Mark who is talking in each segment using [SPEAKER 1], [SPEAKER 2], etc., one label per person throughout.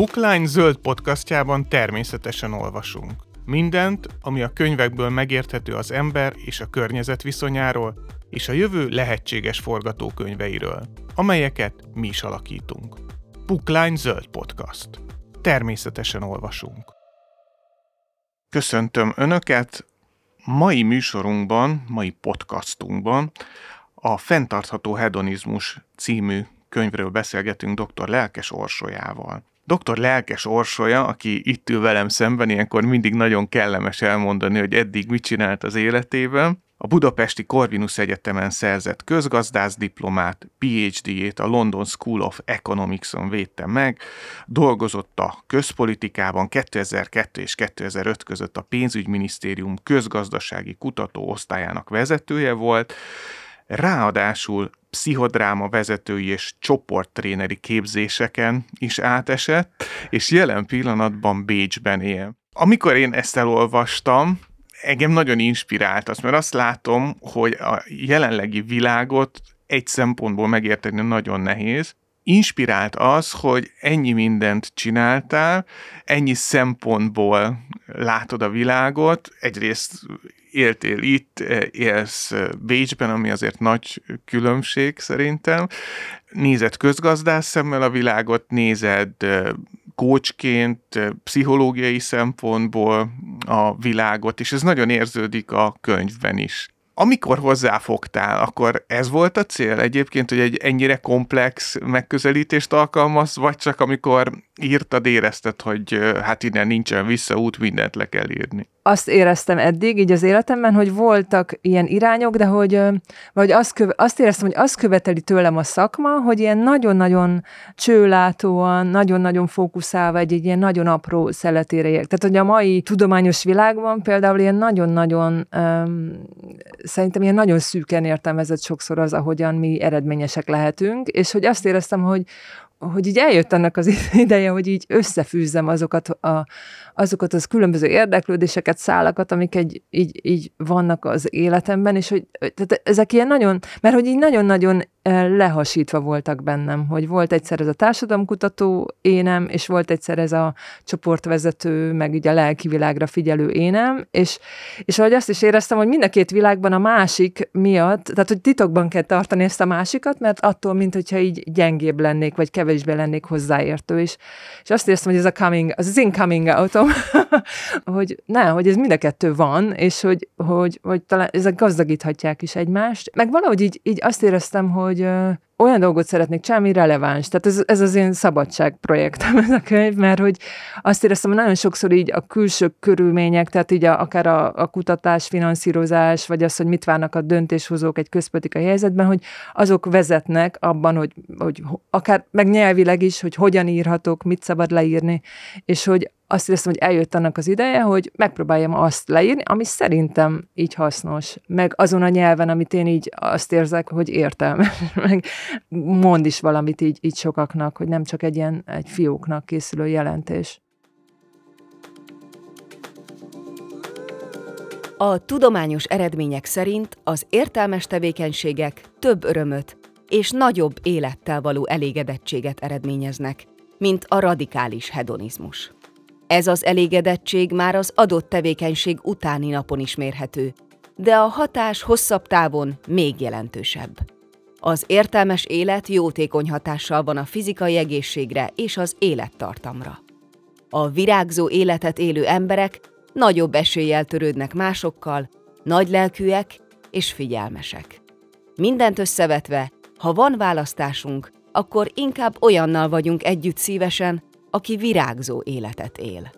[SPEAKER 1] Bookline zöld podcastjában természetesen olvasunk. Mindent, ami a könyvekből megérthető az ember és a környezet viszonyáról, és a jövő lehetséges forgatókönyveiről, amelyeket mi is alakítunk. Bookline zöld podcast. Természetesen olvasunk. Köszöntöm Önöket! Mai műsorunkban, mai podcastunkban a Fentartható Hedonizmus című könyvről beszélgetünk dr. Lelkes Orsolyával. Dr. Lelkes Orsolya, aki itt ül velem szemben, ilyenkor mindig nagyon kellemes elmondani, hogy eddig mit csinált az életében. A Budapesti Corvinus Egyetemen szerzett közgazdász diplomát, PhD-jét a London School of Economics-on védte meg, dolgozott a közpolitikában 2002 és 2005 között a pénzügyminisztérium közgazdasági kutatóosztályának vezetője volt, ráadásul pszichodráma vezetői és csoporttréneri képzéseken is átesett, és jelen pillanatban Bécsben él. Amikor én ezt elolvastam, engem nagyon inspirált az, mert azt látom, hogy a jelenlegi világot egy szempontból megérteni nagyon nehéz. Inspirált az, hogy ennyi mindent csináltál, ennyi szempontból látod a világot, egyrészt éltél itt, élsz Bécsben, ami azért nagy különbség szerintem. Nézed közgazdász szemmel a világot, nézed kócsként, pszichológiai szempontból a világot, és ez nagyon érződik a könyvben is. Amikor hozzáfogtál, akkor ez volt a cél egyébként, hogy egy ennyire komplex megközelítést alkalmaz, vagy csak amikor írtad, érezted, hogy hát innen nincsen visszaút, mindent le kell írni?
[SPEAKER 2] azt éreztem eddig, így az életemben, hogy voltak ilyen irányok, de hogy vagy azt, köve, azt éreztem, hogy azt követeli tőlem a szakma, hogy ilyen nagyon-nagyon csőlátóan, nagyon-nagyon fókuszálva egy, egy ilyen nagyon apró szeletére ér. Tehát, hogy a mai tudományos világban például ilyen nagyon-nagyon, um, szerintem ilyen nagyon szűken értelmezett sokszor az, ahogyan mi eredményesek lehetünk, és hogy azt éreztem, hogy, hogy így eljött annak az ideje, hogy így összefűzzem azokat, a, azokat az különböző érdeklődéseket, szálakat, amik egy, így, így vannak az életemben, és hogy tehát ezek ilyen nagyon, mert hogy így nagyon-nagyon lehasítva voltak bennem, hogy volt egyszer ez a társadalomkutató énem, és volt egyszer ez a csoportvezető, meg ugye a lelki világra figyelő énem, és, és ahogy azt is éreztem, hogy mind a két világban a másik miatt, tehát hogy titokban kell tartani ezt a másikat, mert attól, mint hogyha így gyengébb lennék, vagy kevésbé lennék hozzáértő, és, és azt éreztem, hogy ez a coming, az az incoming outom, hogy ne, hogy ez mind a kettő van, és hogy, hogy, hogy talán ezek gazdagíthatják is egymást, meg valahogy így, így azt éreztem, hogy olyan dolgot szeretnék csinálni, releváns. Tehát ez, ez az én szabadságprojektem ez a könyv, mert hogy azt éreztem, hogy nagyon sokszor így a külső körülmények, tehát így a, akár a, a kutatás, finanszírozás, vagy az, hogy mit várnak a döntéshozók egy közpolitikai helyzetben, hogy azok vezetnek abban, hogy, hogy akár meg nyelvileg is, hogy hogyan írhatok, mit szabad leírni, és hogy azt éreztem, hogy eljött annak az ideje, hogy megpróbáljam azt leírni, ami szerintem így hasznos, meg azon a nyelven, amit én így azt érzek, hogy értelmes, meg mond is valamit így, így sokaknak, hogy nem csak egy ilyen egy fióknak készülő jelentés.
[SPEAKER 3] A tudományos eredmények szerint az értelmes tevékenységek több örömöt és nagyobb élettel való elégedettséget eredményeznek, mint a radikális hedonizmus. Ez az elégedettség már az adott tevékenység utáni napon is mérhető, de a hatás hosszabb távon még jelentősebb. Az értelmes élet jótékony hatással van a fizikai egészségre és az élettartamra. A virágzó életet élő emberek nagyobb eséllyel törődnek másokkal, nagylelkűek és figyelmesek. Mindent összevetve, ha van választásunk, akkor inkább olyannal vagyunk együtt szívesen, aki virágzó életet él.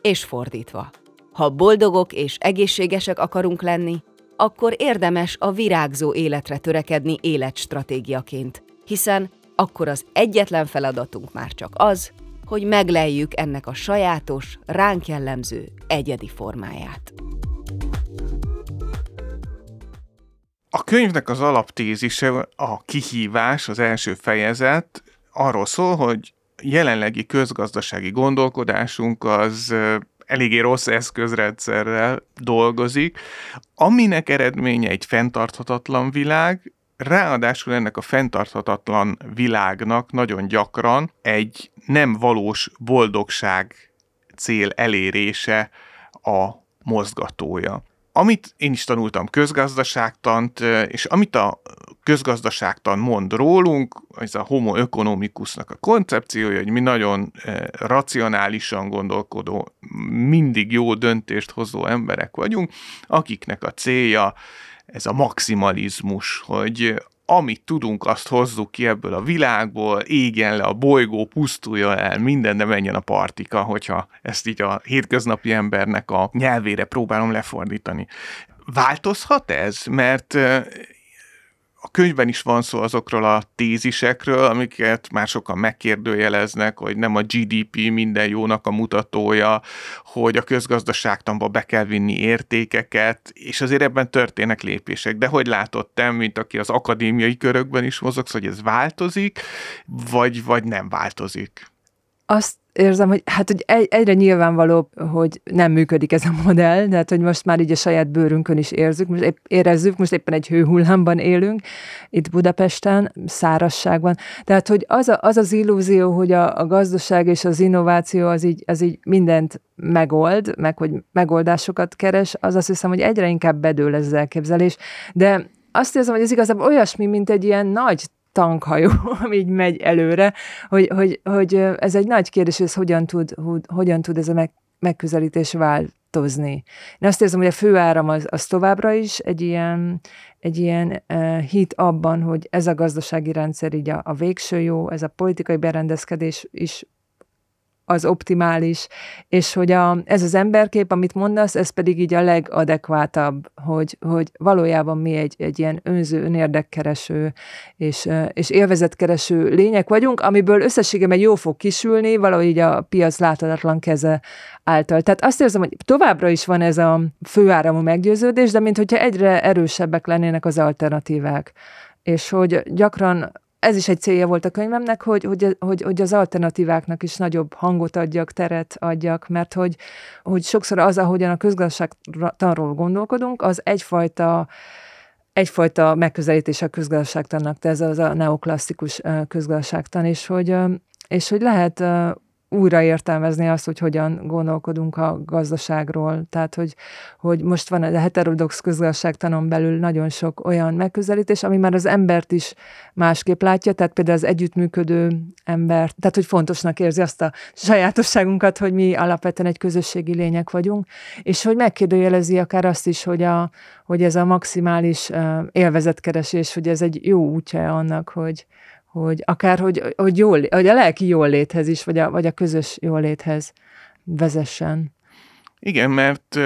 [SPEAKER 3] És fordítva. Ha boldogok és egészségesek akarunk lenni, akkor érdemes a virágzó életre törekedni életstratégiaként, hiszen akkor az egyetlen feladatunk már csak az, hogy megleljük ennek a sajátos, ránk jellemző, egyedi formáját.
[SPEAKER 1] A könyvnek az alaptézise, a kihívás, az első fejezet arról szól, hogy jelenlegi közgazdasági gondolkodásunk az eléggé rossz eszközrendszerrel dolgozik, aminek eredménye egy fenntarthatatlan világ, ráadásul ennek a fenntarthatatlan világnak nagyon gyakran egy nem valós boldogság cél elérése a mozgatója. Amit én is tanultam közgazdaságtant, és amit a közgazdaságtan mond rólunk, ez a homo economicusnak a koncepciója, hogy mi nagyon racionálisan gondolkodó, mindig jó döntést hozó emberek vagyunk, akiknek a célja ez a maximalizmus, hogy amit tudunk, azt hozzuk ki ebből a világból, égjen le a bolygó, pusztulja el, minden, de menjen a partika, hogyha ezt így a hétköznapi embernek a nyelvére próbálom lefordítani. Változhat ez? Mert a könyvben is van szó azokról a tézisekről, amiket már sokan megkérdőjeleznek, hogy nem a GDP minden jónak a mutatója, hogy a közgazdaságtanba be kell vinni értékeket, és azért ebben történnek lépések. De hogy látod te, mint aki az akadémiai körökben is mozogsz, hogy ez változik, vagy, vagy nem változik?
[SPEAKER 2] Azt érzem, hogy hát hogy egyre nyilvánvalóbb, hogy nem működik ez a modell, de hát, hogy most már így a saját bőrünkön is érzük, most épp, érezzük, most éppen egy hőhullámban élünk, itt Budapesten, szárasságban. Tehát, hogy az, a, az az illúzió, hogy a, a gazdaság és az innováció az így, az így mindent megold, meg hogy megoldásokat keres, az azt hiszem, hogy egyre inkább bedől ez az elképzelés, de azt érzem, hogy ez igazából olyasmi, mint egy ilyen nagy tankhajó, ami így megy előre, hogy, hogy, hogy ez egy nagy kérdés, ez hogyan tud, hogyan tud ez a meg, megközelítés változni. Én azt érzem, hogy a főáram az, az továbbra is egy ilyen, egy ilyen uh, hit abban, hogy ez a gazdasági rendszer így a, a végső jó, ez a politikai berendezkedés is az optimális, és hogy a, ez az emberkép, amit mondasz, ez pedig így a legadekvátabb, hogy, hogy valójában mi egy, egy ilyen önző, önérdekkereső és, és élvezetkereső lények vagyunk, amiből összességében jó fog kisülni, valahogy így a piac láthatatlan keze által. Tehát azt érzem, hogy továbbra is van ez a főáramú meggyőződés, de mint hogyha egyre erősebbek lennének az alternatívák és hogy gyakran ez is egy célja volt a könyvemnek, hogy, hogy, hogy, hogy az alternatíváknak is nagyobb hangot adjak, teret adjak, mert hogy, hogy sokszor az, ahogyan a közgazdaságtanról gondolkodunk, az egyfajta egyfajta megközelítés a közgazdaságtannak, de ez az a neoklasszikus közgazdaságtan, és hogy, és hogy lehet újraértelmezni azt, hogy hogyan gondolkodunk a gazdaságról. Tehát, hogy, hogy most van a heterodox közgazdaságtanon belül nagyon sok olyan megközelítés, ami már az embert is másképp látja, tehát például az együttműködő ember, tehát, hogy fontosnak érzi azt a sajátosságunkat, hogy mi alapvetően egy közösségi lények vagyunk, és hogy megkérdőjelezi akár azt is, hogy, a, hogy ez a maximális élvezetkeresés, hogy ez egy jó útja annak, hogy, hogy akár, hogy, hogy, jól, hogy a lelki jól is, vagy a, vagy a közös jól vezessen.
[SPEAKER 1] Igen, mert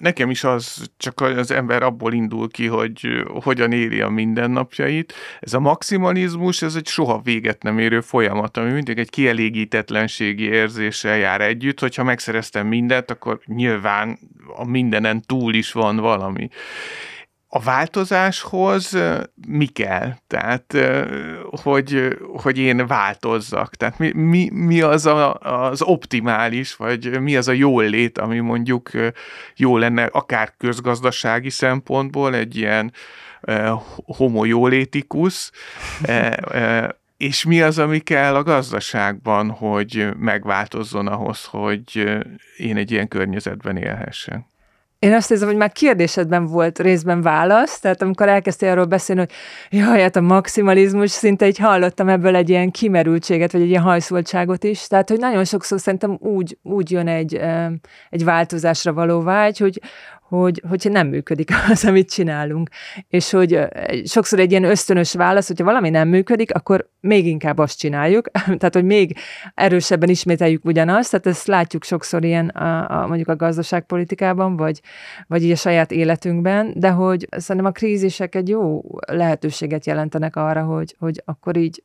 [SPEAKER 1] nekem is az, csak az ember abból indul ki, hogy hogyan éli a mindennapjait. Ez a maximalizmus, ez egy soha véget nem érő folyamat, ami mindig egy kielégítetlenségi érzéssel jár együtt, hogyha megszereztem mindent, akkor nyilván a mindenen túl is van valami a változáshoz mi kell? Tehát, hogy, hogy én változzak. Tehát mi, mi, mi az a, az optimális, vagy mi az a jól lét, ami mondjuk jó lenne akár közgazdasági szempontból, egy ilyen homo jólétikus, és mi az, ami kell a gazdaságban, hogy megváltozzon ahhoz, hogy én egy ilyen környezetben élhessek.
[SPEAKER 2] Én azt érzem, hogy már kérdésedben volt részben válasz, tehát amikor elkezdtél arról beszélni, hogy jaj, hát a maximalizmus, szinte így hallottam ebből egy ilyen kimerültséget, vagy egy ilyen hajszoltságot is, tehát hogy nagyon sokszor szerintem úgy, úgy jön egy, egy változásra való vágy, hogy, hogy, hogyha nem működik az, amit csinálunk. És hogy sokszor egy ilyen ösztönös válasz, hogyha valami nem működik, akkor még inkább azt csináljuk, tehát hogy még erősebben ismételjük ugyanazt, tehát ezt látjuk sokszor ilyen a, a, mondjuk a gazdaságpolitikában, vagy, vagy így a saját életünkben, de hogy szerintem a krízisek egy jó lehetőséget jelentenek arra, hogy, hogy akkor így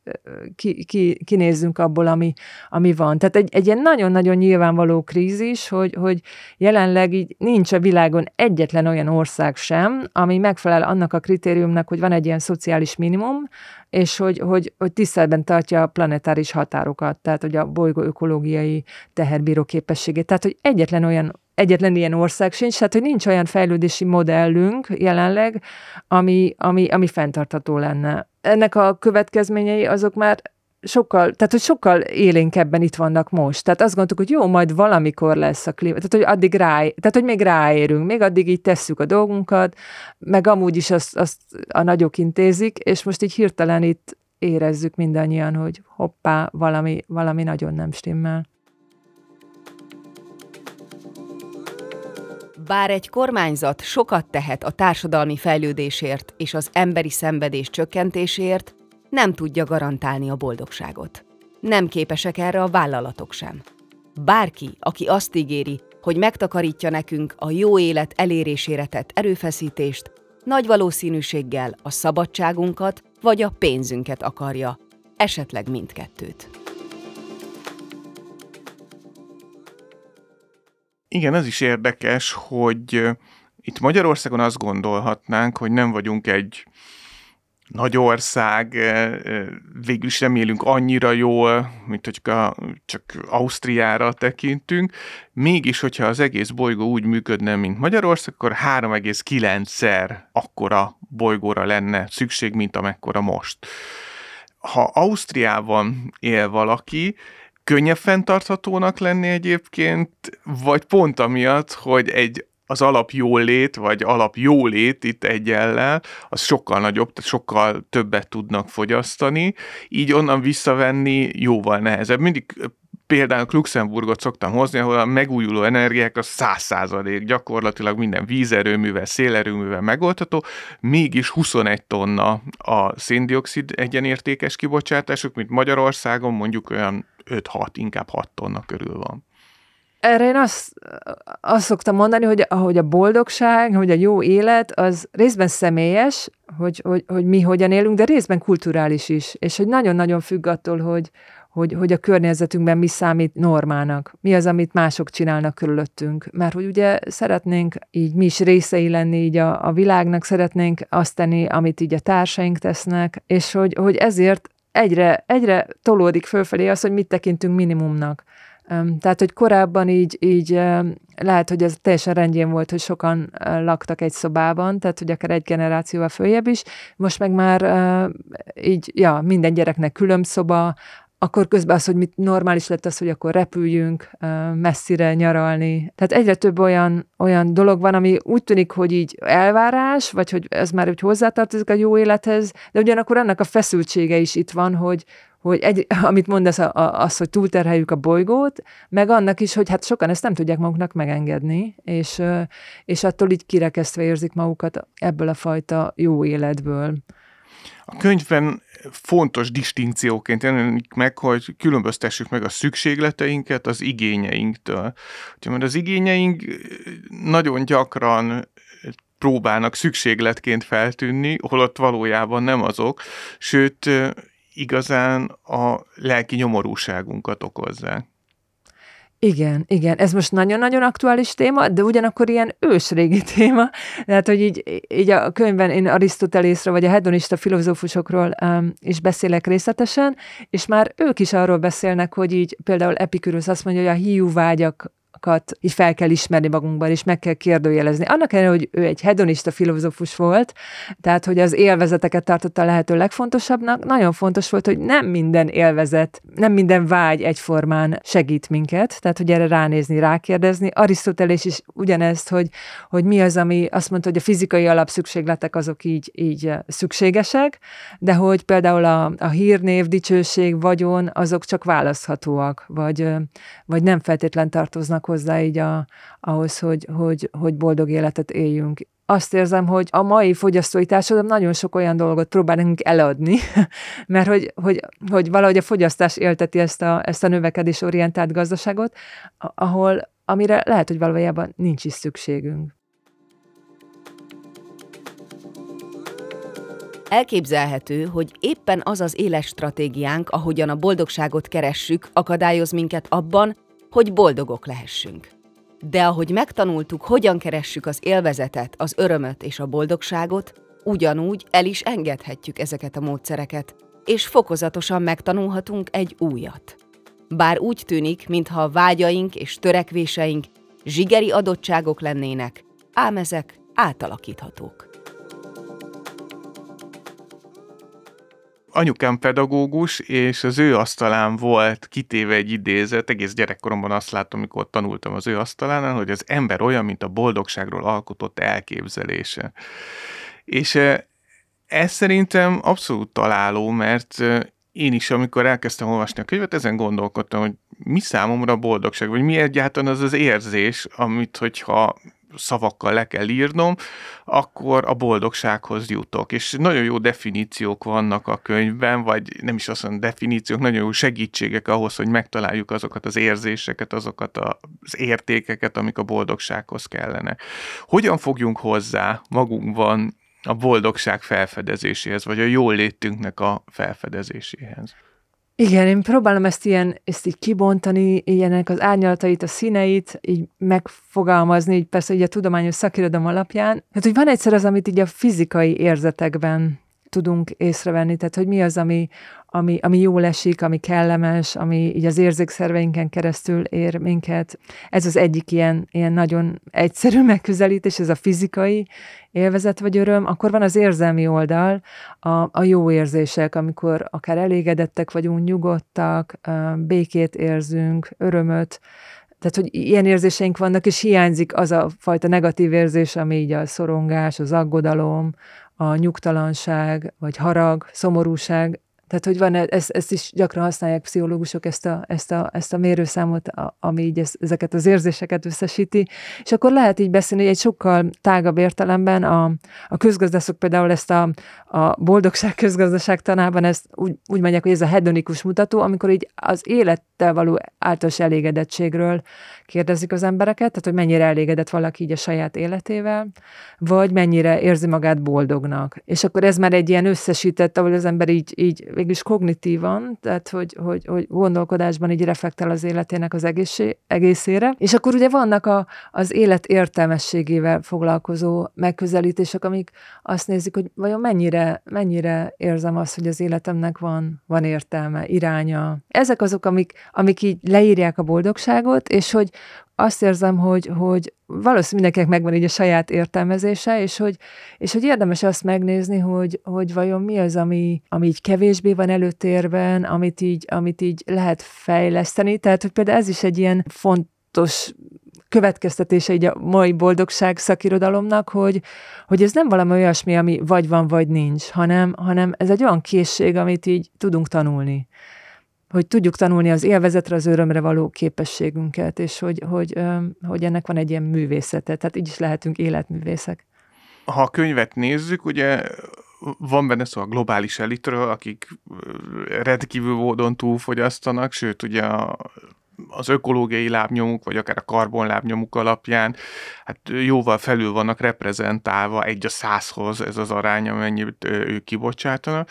[SPEAKER 2] ki, ki, kinézzünk abból, ami, ami van. Tehát egy, egy ilyen nagyon-nagyon nyilvánvaló krízis, hogy, hogy jelenleg így nincs a világon egyetlen olyan ország sem, ami megfelel annak a kritériumnak, hogy van egy ilyen szociális minimum, és hogy, hogy, hogy tiszteletben tartja a planetáris határokat, tehát hogy a bolygó ökológiai teherbíró képességét. Tehát, hogy egyetlen olyan egyetlen ilyen ország sincs, tehát hogy nincs olyan fejlődési modellünk jelenleg, ami, ami, ami fenntartható lenne. Ennek a következményei azok már sokkal, tehát hogy sokkal élénkebben itt vannak most. Tehát azt gondoltuk, hogy jó, majd valamikor lesz a klíma, tehát hogy addig rá, tehát hogy még ráérünk, még addig így tesszük a dolgunkat, meg amúgy is azt, azt a nagyok intézik, és most így hirtelen itt érezzük mindannyian, hogy hoppá, valami, valami nagyon nem stimmel.
[SPEAKER 3] Bár egy kormányzat sokat tehet a társadalmi fejlődésért és az emberi szenvedés csökkentésért, nem tudja garantálni a boldogságot. Nem képesek erre a vállalatok sem. Bárki, aki azt ígéri, hogy megtakarítja nekünk a jó élet elérésére tett erőfeszítést, nagy valószínűséggel a szabadságunkat vagy a pénzünket akarja, esetleg mindkettőt.
[SPEAKER 1] Igen, ez is érdekes, hogy itt Magyarországon azt gondolhatnánk, hogy nem vagyunk egy nagy ország, végül is nem élünk annyira jól, mint hogy csak Ausztriára tekintünk. Mégis, hogyha az egész bolygó úgy működne, mint Magyarország, akkor 3,9-szer akkora bolygóra lenne szükség, mint amekkora most. Ha Ausztriában él valaki, könnyebb fenntarthatónak lenni egyébként, vagy pont amiatt, hogy egy az alap jólét, vagy alap jólét itt egyellel, az sokkal nagyobb, tehát sokkal többet tudnak fogyasztani, így onnan visszavenni jóval nehezebb. Mindig például Luxemburgot szoktam hozni, ahol a megújuló energiák a száz százalék, gyakorlatilag minden vízerőművel, szélerőművel megoldható, mégis 21 tonna a széndiokszid egyenértékes kibocsátásuk, mint Magyarországon mondjuk olyan 5-6, inkább 6 tonna körül van.
[SPEAKER 2] Erre én azt, azt szoktam mondani, hogy ahogy a boldogság, hogy a jó élet, az részben személyes, hogy, hogy, hogy mi hogyan élünk, de részben kulturális is, és hogy nagyon-nagyon függ attól, hogy, hogy, hogy a környezetünkben mi számít normának, mi az, amit mások csinálnak körülöttünk. Mert hogy ugye szeretnénk így mi is részei lenni így a, a világnak, szeretnénk azt tenni, amit így a társaink tesznek, és hogy, hogy ezért egyre, egyre tolódik fölfelé az, hogy mit tekintünk minimumnak. Tehát, hogy korábban így, így lehet, hogy ez teljesen rendjén volt, hogy sokan laktak egy szobában, tehát, hogy akár egy generációval följebb is. Most meg már így, ja, minden gyereknek külön szoba, akkor közben az, hogy mit normális lett az, hogy akkor repüljünk messzire nyaralni. Tehát egyre több olyan, olyan dolog van, ami úgy tűnik, hogy így elvárás, vagy hogy ez már úgy hozzátartozik a jó élethez, de ugyanakkor annak a feszültsége is itt van, hogy, hogy egy, amit mondasz, az, hogy túlterheljük a bolygót, meg annak is, hogy hát sokan ezt nem tudják maguknak megengedni, és, és attól így kirekesztve érzik magukat ebből a fajta jó életből.
[SPEAKER 1] A könyvben fontos distinkcióként jelenik meg, hogy különböztessük meg a szükségleteinket az igényeinktől. Mert az igényeink nagyon gyakran próbálnak szükségletként feltűnni, holott valójában nem azok, sőt, igazán a lelki nyomorúságunkat okozzák.
[SPEAKER 2] Igen, igen, ez most nagyon-nagyon aktuális téma, de ugyanakkor ilyen ősrégi téma. Tehát, hogy így, így a könyvben én Arisztotelészről, vagy a hedonista filozófusokról um, is beszélek részletesen, és már ők is arról beszélnek, hogy így például Epikürös azt mondja, hogy a hiú vágyak dolgokat így fel kell ismerni magunkban, és meg kell kérdőjelezni. Annak ellenére, hogy ő egy hedonista filozófus volt, tehát hogy az élvezeteket tartotta a lehető legfontosabbnak, nagyon fontos volt, hogy nem minden élvezet, nem minden vágy egyformán segít minket, tehát hogy erre ránézni, rákérdezni. Arisztotelés is ugyanezt, hogy, hogy mi az, ami azt mondta, hogy a fizikai alapszükségletek azok így, így szükségesek, de hogy például a, a hírnév, dicsőség, vagyon, azok csak választhatóak, vagy, vagy nem feltétlen tartoznak hozzá így a, ahhoz, hogy, hogy, hogy boldog életet éljünk. Azt érzem, hogy a mai fogyasztói társadalom nagyon sok olyan dolgot próbál nekünk eladni, mert hogy, hogy, hogy valahogy a fogyasztás élteti ezt a, ezt a növekedés orientált gazdaságot, ahol, amire lehet, hogy valójában nincs is szükségünk.
[SPEAKER 3] Elképzelhető, hogy éppen az az éles stratégiánk, ahogyan a boldogságot keressük, akadályoz minket abban, hogy boldogok lehessünk. De ahogy megtanultuk, hogyan keressük az élvezetet, az örömöt és a boldogságot, ugyanúgy el is engedhetjük ezeket a módszereket, és fokozatosan megtanulhatunk egy újat. Bár úgy tűnik, mintha a vágyaink és törekvéseink zsigeri adottságok lennének, ám ezek átalakíthatók.
[SPEAKER 1] Anyukám pedagógus, és az ő asztalán volt kitéve egy idézet, egész gyerekkoromban azt láttam, amikor tanultam az ő asztalán, hogy az ember olyan, mint a boldogságról alkotott elképzelése. És ez szerintem abszolút találó, mert én is, amikor elkezdtem olvasni a könyvet, ezen gondolkodtam, hogy mi számomra a boldogság, vagy mi egyáltalán az az érzés, amit, hogyha szavakkal le kell írnom, akkor a boldogsághoz jutok. És nagyon jó definíciók vannak a könyvben, vagy nem is azt mondom definíciók, nagyon jó segítségek ahhoz, hogy megtaláljuk azokat az érzéseket, azokat az értékeket, amik a boldogsághoz kellene. Hogyan fogjunk hozzá magunkban a boldogság felfedezéséhez, vagy a jól létünknek a felfedezéséhez?
[SPEAKER 2] Igen, én próbálom ezt ilyen, ezt így kibontani, ilyenek az árnyalatait, a színeit, így megfogalmazni, így persze így a tudományos szakirodalom alapján. Hát, hogy van egyszer az, amit így a fizikai érzetekben tudunk észrevenni, tehát hogy mi az, ami, ami, ami jól esik, ami kellemes, ami így az érzékszerveinken keresztül ér minket. Ez az egyik ilyen, ilyen nagyon egyszerű megközelítés, ez a fizikai élvezet vagy öröm. Akkor van az érzelmi oldal, a, a jó érzések, amikor akár elégedettek vagyunk, nyugodtak, békét érzünk, örömöt, tehát, hogy ilyen érzéseink vannak, és hiányzik az a fajta negatív érzés, ami így a szorongás, az aggodalom, a nyugtalanság, vagy harag, szomorúság, tehát, hogy van, ezt, ezt is gyakran használják pszichológusok, ezt a, ezt a, ezt a mérőszámot, ami így ez, ezeket az érzéseket összesíti, és akkor lehet így beszélni, egy sokkal tágabb értelemben a, a közgazdászok például ezt a, a boldogság közgazdaság tanában ezt úgy, úgy mondják, hogy ez a hedonikus mutató, amikor így az élettel való általános elégedettségről kérdezik az embereket, tehát hogy mennyire elégedett valaki így a saját életével, vagy mennyire érzi magát boldognak. És akkor ez már egy ilyen összesített, ahol az ember így, így végülis kognitívan, tehát hogy, hogy, hogy gondolkodásban így reflektál az életének az egészé, egészére. És akkor ugye vannak a, az élet értelmességével foglalkozó megközelítések, amik azt nézik, hogy vajon mennyire, mennyire érzem azt, hogy az életemnek van, van értelme, iránya. Ezek azok, amik, amik így leírják a boldogságot, és hogy azt érzem, hogy, hogy valószínűleg mindenkinek megvan így a saját értelmezése, és hogy, és hogy érdemes azt megnézni, hogy, hogy vajon mi az, ami, ami így kevésbé van előtérben, amit így, amit így lehet fejleszteni. Tehát, hogy például ez is egy ilyen fontos következtetése így a mai boldogság szakirodalomnak, hogy, hogy ez nem valami olyasmi, ami vagy van, vagy nincs, hanem, hanem ez egy olyan készség, amit így tudunk tanulni hogy tudjuk tanulni az élvezetre, az örömre való képességünket, és hogy, hogy, hogy ennek van egy ilyen művészete, tehát így is lehetünk életművészek.
[SPEAKER 1] Ha a könyvet nézzük, ugye van benne szó a globális elitről, akik rendkívül módon túlfogyasztanak, sőt ugye a, az ökológiai lábnyomuk, vagy akár a karbonlábnyomuk alapján, hát jóval felül vannak reprezentálva egy a százhoz ez az arány, amennyit ők kibocsátanak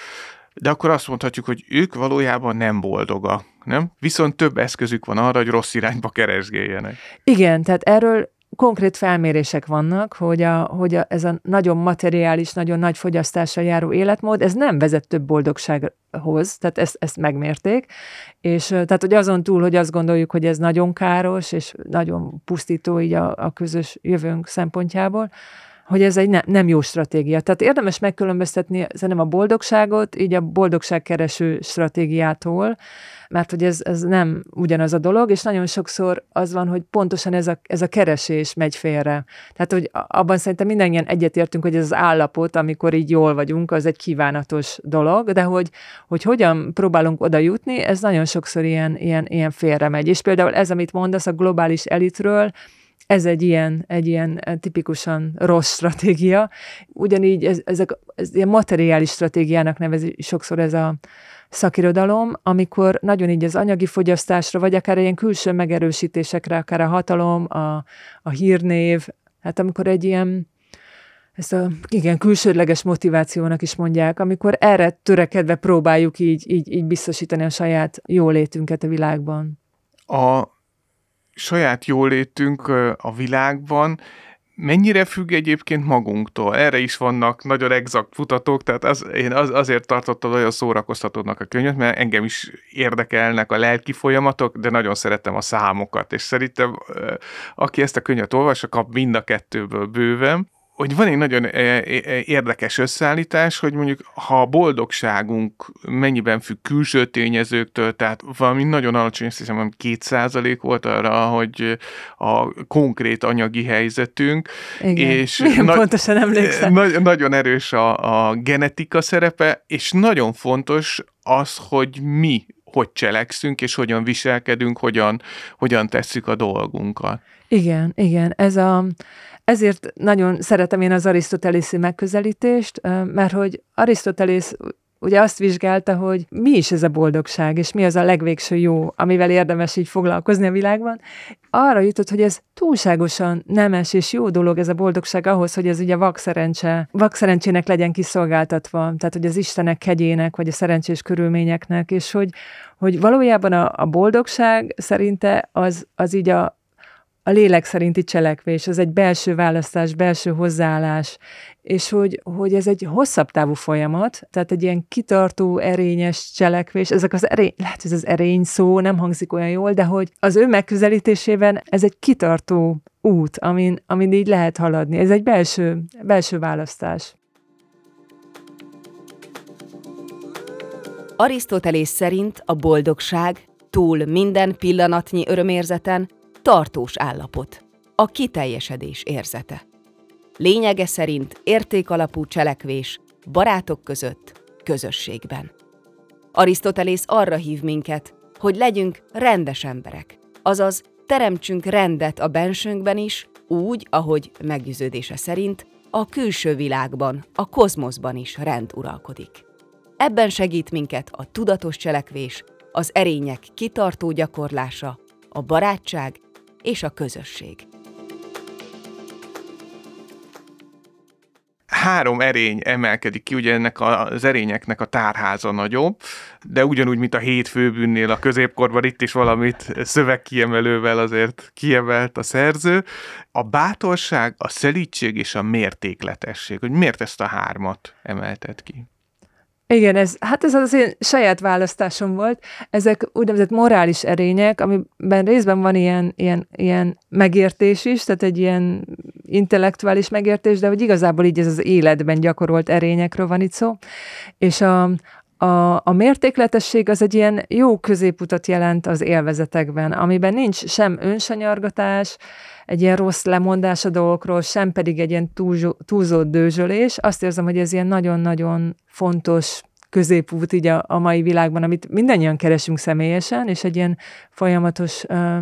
[SPEAKER 1] de akkor azt mondhatjuk, hogy ők valójában nem boldoga, nem? Viszont több eszközük van arra, hogy rossz irányba keresgéljenek.
[SPEAKER 2] Igen, tehát erről konkrét felmérések vannak, hogy, a, hogy a, ez a nagyon materiális, nagyon nagy fogyasztással járó életmód, ez nem vezet több boldogsághoz, tehát ezt, ezt megmérték, és tehát hogy azon túl, hogy azt gondoljuk, hogy ez nagyon káros, és nagyon pusztító így a, a közös jövőnk szempontjából, hogy ez egy ne, nem jó stratégia. Tehát érdemes megkülönböztetni szerintem a boldogságot, így a boldogságkereső stratégiától, mert hogy ez, ez nem ugyanaz a dolog, és nagyon sokszor az van, hogy pontosan ez a, ez a keresés megy félre. Tehát, hogy abban szerintem mindannyian egyetértünk, hogy ez az állapot, amikor így jól vagyunk, az egy kívánatos dolog, de hogy, hogy hogyan próbálunk oda jutni, ez nagyon sokszor ilyen, ilyen, ilyen félre megy. És például ez, amit mondasz a globális elitről, ez egy ilyen, egy ilyen eh, tipikusan rossz stratégia. Ugyanígy ez, ezek, ez ilyen materiális stratégiának nevezi sokszor ez a szakirodalom, amikor nagyon így az anyagi fogyasztásra, vagy akár ilyen külső megerősítésekre, akár a hatalom, a, a hírnév, hát amikor egy ilyen ezt a igen, külsődleges motivációnak is mondják, amikor erre törekedve próbáljuk így, így, így biztosítani a saját jólétünket a világban.
[SPEAKER 1] A saját jólétünk a világban mennyire függ egyébként magunktól? Erre is vannak nagyon exakt mutatók, tehát az, én az, azért tartottam olyan szórakoztatónak a könyvet, mert engem is érdekelnek a lelki folyamatok, de nagyon szeretem a számokat, és szerintem aki ezt a könyvet olvassa, kap mind a kettőből bőven hogy van egy nagyon e, e, e, érdekes összeállítás, hogy mondjuk ha a boldogságunk mennyiben függ külső tényezőktől, tehát valami nagyon alacsony, azt hiszem, két százalék volt arra, hogy a konkrét anyagi helyzetünk.
[SPEAKER 2] Igen. És na- pontosan emlékszem.
[SPEAKER 1] Na- nagyon erős a, a genetika szerepe, és nagyon fontos az, hogy mi hogy cselekszünk, és hogyan viselkedünk, hogyan, hogyan tesszük a dolgunkat.
[SPEAKER 2] Igen, igen. Ez a, ezért nagyon szeretem én az arisztotelészi megközelítést, mert hogy Arisztotelész ugye azt vizsgálta, hogy mi is ez a boldogság, és mi az a legvégső jó, amivel érdemes így foglalkozni a világban. Arra jutott, hogy ez túlságosan nemes és jó dolog ez a boldogság ahhoz, hogy ez ugye vakszerencse, vakszerencsének legyen kiszolgáltatva, tehát hogy az Istenek kegyének, vagy a szerencsés körülményeknek, és hogy, hogy valójában a, a boldogság szerinte az, az így a, a lélek szerinti cselekvés, az egy belső választás, belső hozzáállás, és hogy, hogy ez egy hosszabb távú folyamat, tehát egy ilyen kitartó, erényes cselekvés, ezek az erény, lehet, hogy ez az erény szó nem hangzik olyan jól, de hogy az ő megközelítésében ez egy kitartó út, amin, amin így lehet haladni. Ez egy belső, belső választás.
[SPEAKER 3] Arisztotelész szerint a boldogság túl minden pillanatnyi örömérzeten tartós állapot, a kiteljesedés érzete. Lényege szerint értékalapú cselekvés barátok között, közösségben. Arisztotelész arra hív minket, hogy legyünk rendes emberek, azaz teremtsünk rendet a bensőnkben is, úgy, ahogy meggyőződése szerint a külső világban, a kozmoszban is rend uralkodik. Ebben segít minket a tudatos cselekvés, az erények kitartó gyakorlása, a barátság és a közösség.
[SPEAKER 1] három erény emelkedik ki, ugye ennek az erényeknek a tárháza nagyobb, de ugyanúgy, mint a hét főbűnnél a középkorban itt is valamit szövegkiemelővel azért kiemelt a szerző. A bátorság, a szelítség és a mértékletesség, hogy miért ezt a hármat emelted ki?
[SPEAKER 2] Igen, ez, hát ez az én saját választásom volt. Ezek úgynevezett morális erények, amiben részben van ilyen, ilyen, ilyen megértés is, tehát egy ilyen intellektuális megértés, de hogy igazából így ez az életben gyakorolt erényekről van itt szó. És a, a, a mértékletesség az egy ilyen jó középutat jelent az élvezetekben, amiben nincs sem önsanyargatás, egy ilyen rossz lemondás a dolgokról, sem pedig egy ilyen túlzott dőzsölés. Azt érzem, hogy ez ilyen nagyon-nagyon fontos középút így a, a mai világban, amit mindannyian keresünk személyesen, és egy ilyen folyamatos uh,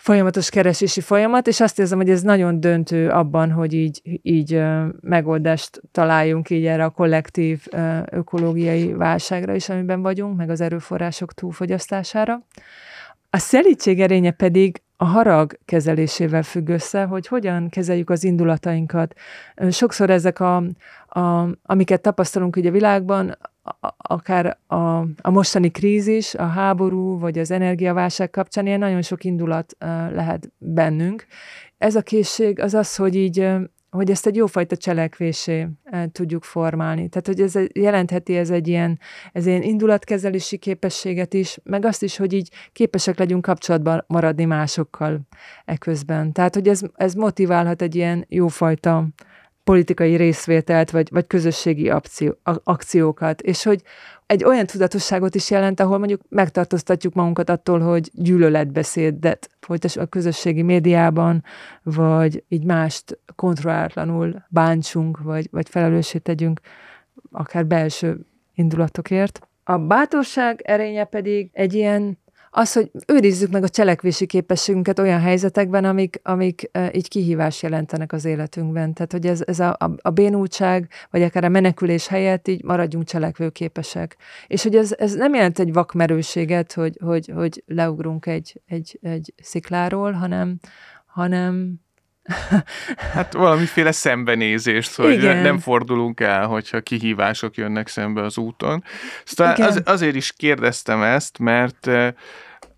[SPEAKER 2] folyamatos keresési folyamat, és azt érzem, hogy ez nagyon döntő abban, hogy így, így megoldást találjunk így erre a kollektív ökológiai válságra is, amiben vagyunk, meg az erőforrások túlfogyasztására. A szelítség erénye pedig a harag kezelésével függ össze, hogy hogyan kezeljük az indulatainkat. Sokszor ezek, a, a, amiket tapasztalunk ugye a világban, akár a, a mostani krízis, a háború vagy az energiaválság kapcsán ilyen nagyon sok indulat lehet bennünk. Ez a készség az az, hogy így hogy ezt egy jófajta cselekvésé tudjuk formálni. Tehát, hogy ez jelentheti ez egy ilyen, ez ilyen indulatkezelési képességet is, meg azt is, hogy így képesek legyünk kapcsolatban maradni másokkal eközben. Tehát, hogy ez, ez motiválhat egy ilyen jófajta politikai részvételt, vagy, vagy közösségi akció, akciókat, és hogy egy olyan tudatosságot is jelent, ahol mondjuk megtartóztatjuk magunkat attól, hogy gyűlöletbeszédet folytassuk a közösségi médiában, vagy így mást kontrollálatlanul bántsunk, vagy, vagy felelőssé tegyünk akár belső indulatokért. A bátorság erénye pedig egy ilyen az, hogy őrizzük meg a cselekvési képességünket olyan helyzetekben, amik, amik így kihívás jelentenek az életünkben. Tehát, hogy ez, ez a, a, bénultság, vagy akár a menekülés helyett így maradjunk cselekvőképesek. És hogy ez, ez nem jelent egy vakmerőséget, hogy, hogy, hogy leugrunk egy, egy, egy szikláról, hanem, hanem
[SPEAKER 1] Hát valamiféle szembenézést, hogy Igen. nem fordulunk el, hogyha kihívások jönnek szembe az úton. Szóval az, azért is kérdeztem ezt, mert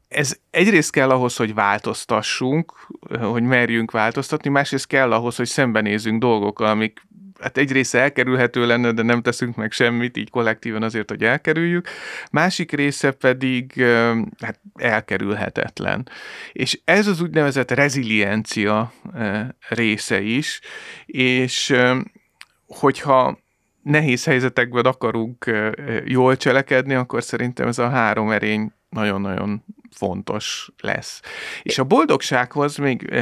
[SPEAKER 1] ez egyrészt kell ahhoz, hogy változtassunk, hogy merjünk változtatni, másrészt kell ahhoz, hogy szembenézünk dolgokkal, amik hát egy része elkerülhető lenne, de nem teszünk meg semmit, így kollektíven azért, hogy elkerüljük. Másik része pedig hát elkerülhetetlen. És ez az úgynevezett reziliencia része is, és hogyha nehéz helyzetekben akarunk jól cselekedni, akkor szerintem ez a három erény nagyon-nagyon fontos lesz. És a boldogsághoz még,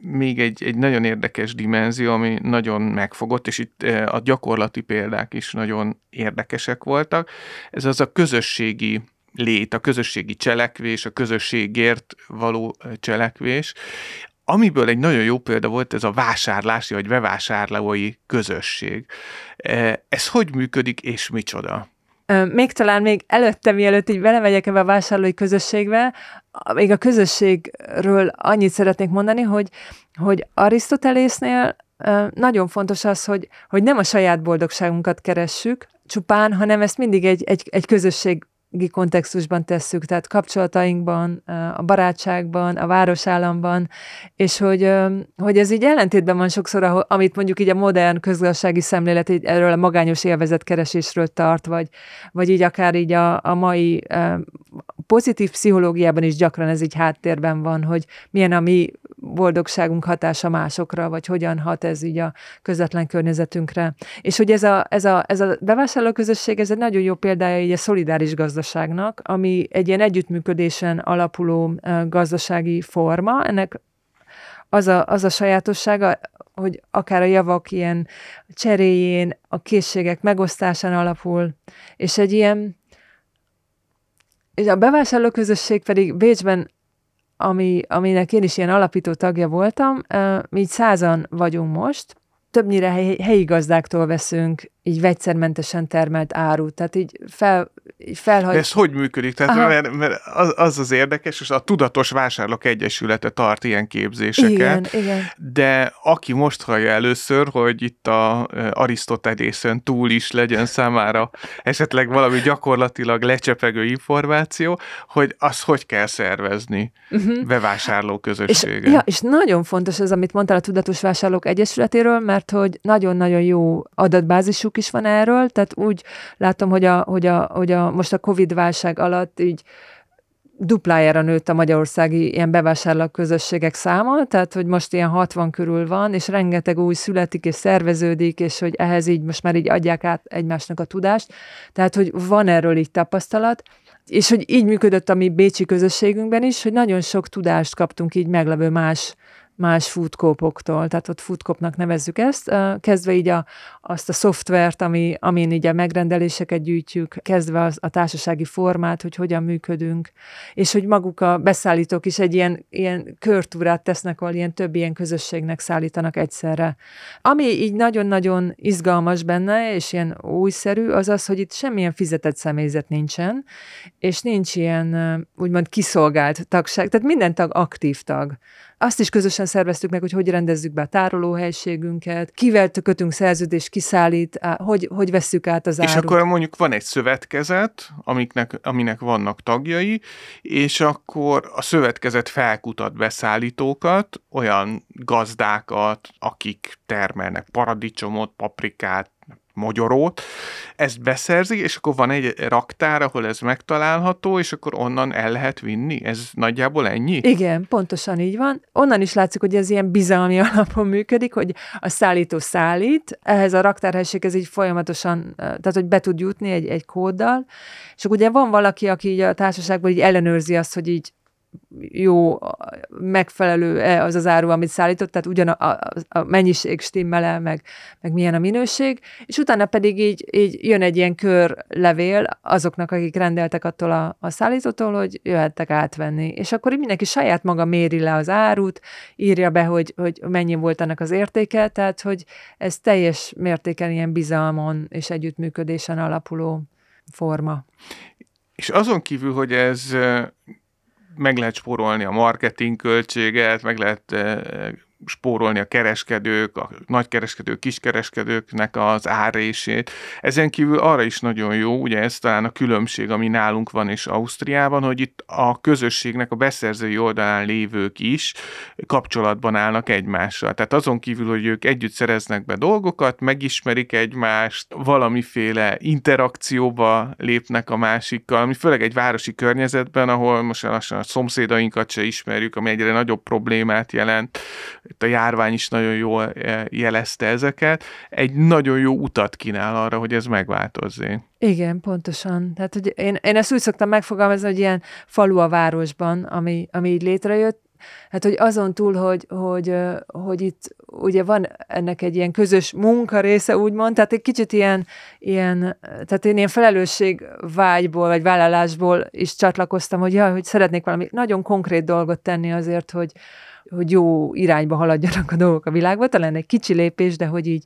[SPEAKER 1] még egy, egy nagyon érdekes dimenzió, ami nagyon megfogott, és itt a gyakorlati példák is nagyon érdekesek voltak. Ez az a közösségi lét, a közösségi cselekvés, a közösségért való cselekvés, amiből egy nagyon jó példa volt ez a vásárlási vagy bevásárlói közösség. Ez hogy működik, és micsoda?
[SPEAKER 2] Még talán még előtte, mielőtt így belemegyek ebbe a vásárlói közösségbe, még a közösségről annyit szeretnék mondani, hogy, hogy Arisztotelésznél nagyon fontos az, hogy, hogy nem a saját boldogságunkat keressük csupán, hanem ezt mindig egy, egy, egy közösség kontextusban tesszük, tehát kapcsolatainkban, a barátságban, a városállamban, és hogy, hogy ez így ellentétben van sokszor, amit mondjuk így a modern közgazdasági szemlélet így erről a magányos élvezetkeresésről tart, vagy, vagy így akár így a, a mai pozitív pszichológiában is gyakran ez így háttérben van, hogy milyen a mi boldogságunk hatása másokra, vagy hogyan hat ez így a közvetlen környezetünkre. És hogy ez a, ez a, ez a bevásárlóközösség, ez egy nagyon jó példája így a szolidáris gazdaságnak, ami egy ilyen együttműködésen alapuló gazdasági forma. Ennek az a, az a sajátossága, hogy akár a javak ilyen cseréjén, a készségek megosztásán alapul, és egy ilyen és a bevásárlóközösség pedig Bécsben ami, aminek én is ilyen alapító tagja voltam, mi így százan vagyunk most, többnyire helyi gazdáktól veszünk így vegyszermentesen termelt áru. Tehát így, fel, így felhagy...
[SPEAKER 1] De ez hogy működik? Tehát mert, mert az, az az érdekes, és a Tudatos Vásárlók Egyesülete tart ilyen képzéseket.
[SPEAKER 2] Igen, igen.
[SPEAKER 1] De aki most hallja először, hogy itt a Arisztotelészen túl is legyen számára esetleg valami gyakorlatilag lecsepegő információ, hogy az hogy kell szervezni uh-huh. bevásárló közösséget.
[SPEAKER 2] És, ja, és nagyon fontos ez, amit mondtál a Tudatos Vásárlók Egyesületéről, mert hogy nagyon-nagyon jó adatbázisuk tudásuk is van erről, tehát úgy látom, hogy, a, hogy, a, hogy a, most a Covid-válság alatt így duplájára nőtt a magyarországi ilyen bevásárló közösségek száma, tehát hogy most ilyen 60 körül van, és rengeteg új születik és szerveződik, és hogy ehhez így most már így adják át egymásnak a tudást. Tehát, hogy van erről így tapasztalat, és hogy így működött a mi bécsi közösségünkben is, hogy nagyon sok tudást kaptunk így meglevő más más foodcopoktól, tehát ott foodcopnak nevezzük ezt, kezdve így a, azt a szoftvert, ami, amin így a megrendeléseket gyűjtjük, kezdve az, a társasági formát, hogy hogyan működünk, és hogy maguk a beszállítók is egy ilyen, ilyen körtúrát tesznek, ahol ilyen több ilyen közösségnek szállítanak egyszerre. Ami így nagyon-nagyon izgalmas benne, és ilyen újszerű, az az, hogy itt semmilyen fizetett személyzet nincsen, és nincs ilyen úgymond kiszolgált tagság, tehát minden tag aktív tag. Azt is közösen szerveztük meg, hogy hogy rendezzük be a tárolóhelységünket, kivel kötünk szerződést, kiszállít, hogy, hogy vesszük át az árut.
[SPEAKER 1] És akkor mondjuk van egy szövetkezet, amiknek, aminek vannak tagjai, és akkor a szövetkezet felkutat beszállítókat, olyan gazdákat, akik termelnek paradicsomot, paprikát, mogyorót, ezt beszerzi, és akkor van egy raktár, ahol ez megtalálható, és akkor onnan el lehet vinni? Ez nagyjából ennyi?
[SPEAKER 2] Igen, pontosan így van. Onnan is látszik, hogy ez ilyen bizalmi alapon működik, hogy a szállító szállít, ehhez a raktárhelységhez így folyamatosan, tehát hogy be tud jutni egy, egy kóddal, és akkor ugye van valaki, aki így a társaságban így ellenőrzi azt, hogy így jó, megfelelő-e az az áru, amit szállított, tehát ugyan a, a, a mennyiség stimmel meg, meg milyen a minőség, és utána pedig így, így jön egy ilyen körlevél azoknak, akik rendeltek attól a, a szállítótól, hogy jöhettek átvenni. És akkor így mindenki saját maga méri le az árut, írja be, hogy, hogy mennyi volt annak az értéke, tehát hogy ez teljes mértéken ilyen bizalmon és együttműködésen alapuló forma.
[SPEAKER 1] És azon kívül, hogy ez meg lehet spórolni a marketing költséget, meg lehet spórolni a kereskedők, a nagykereskedők, kiskereskedőknek az árését. Ezen kívül arra is nagyon jó, ugye ez talán a különbség, ami nálunk van és Ausztriában, hogy itt a közösségnek a beszerzői oldalán lévők is kapcsolatban állnak egymással. Tehát azon kívül, hogy ők együtt szereznek be dolgokat, megismerik egymást, valamiféle interakcióba lépnek a másikkal, ami főleg egy városi környezetben, ahol most lassan a szomszédainkat se ismerjük, ami egyre nagyobb problémát jelent. Itt a járvány is nagyon jól eh, jelezte ezeket. Egy nagyon jó utat kínál arra, hogy ez megváltozzék.
[SPEAKER 2] Igen, pontosan. Tehát, hogy én, én ezt úgy szoktam megfogalmazni, hogy ilyen falu a városban, ami, ami így létrejött, Hát, hogy azon túl, hogy, hogy, hogy itt ugye van ennek egy ilyen közös munka része, úgymond, tehát egy kicsit ilyen, ilyen tehát én ilyen felelősség vágyból, vagy vállalásból is csatlakoztam, hogy jaj, hogy szeretnék valami nagyon konkrét dolgot tenni azért, hogy, hogy jó irányba haladjanak a dolgok a világban. Talán egy kicsi lépés, de hogy így,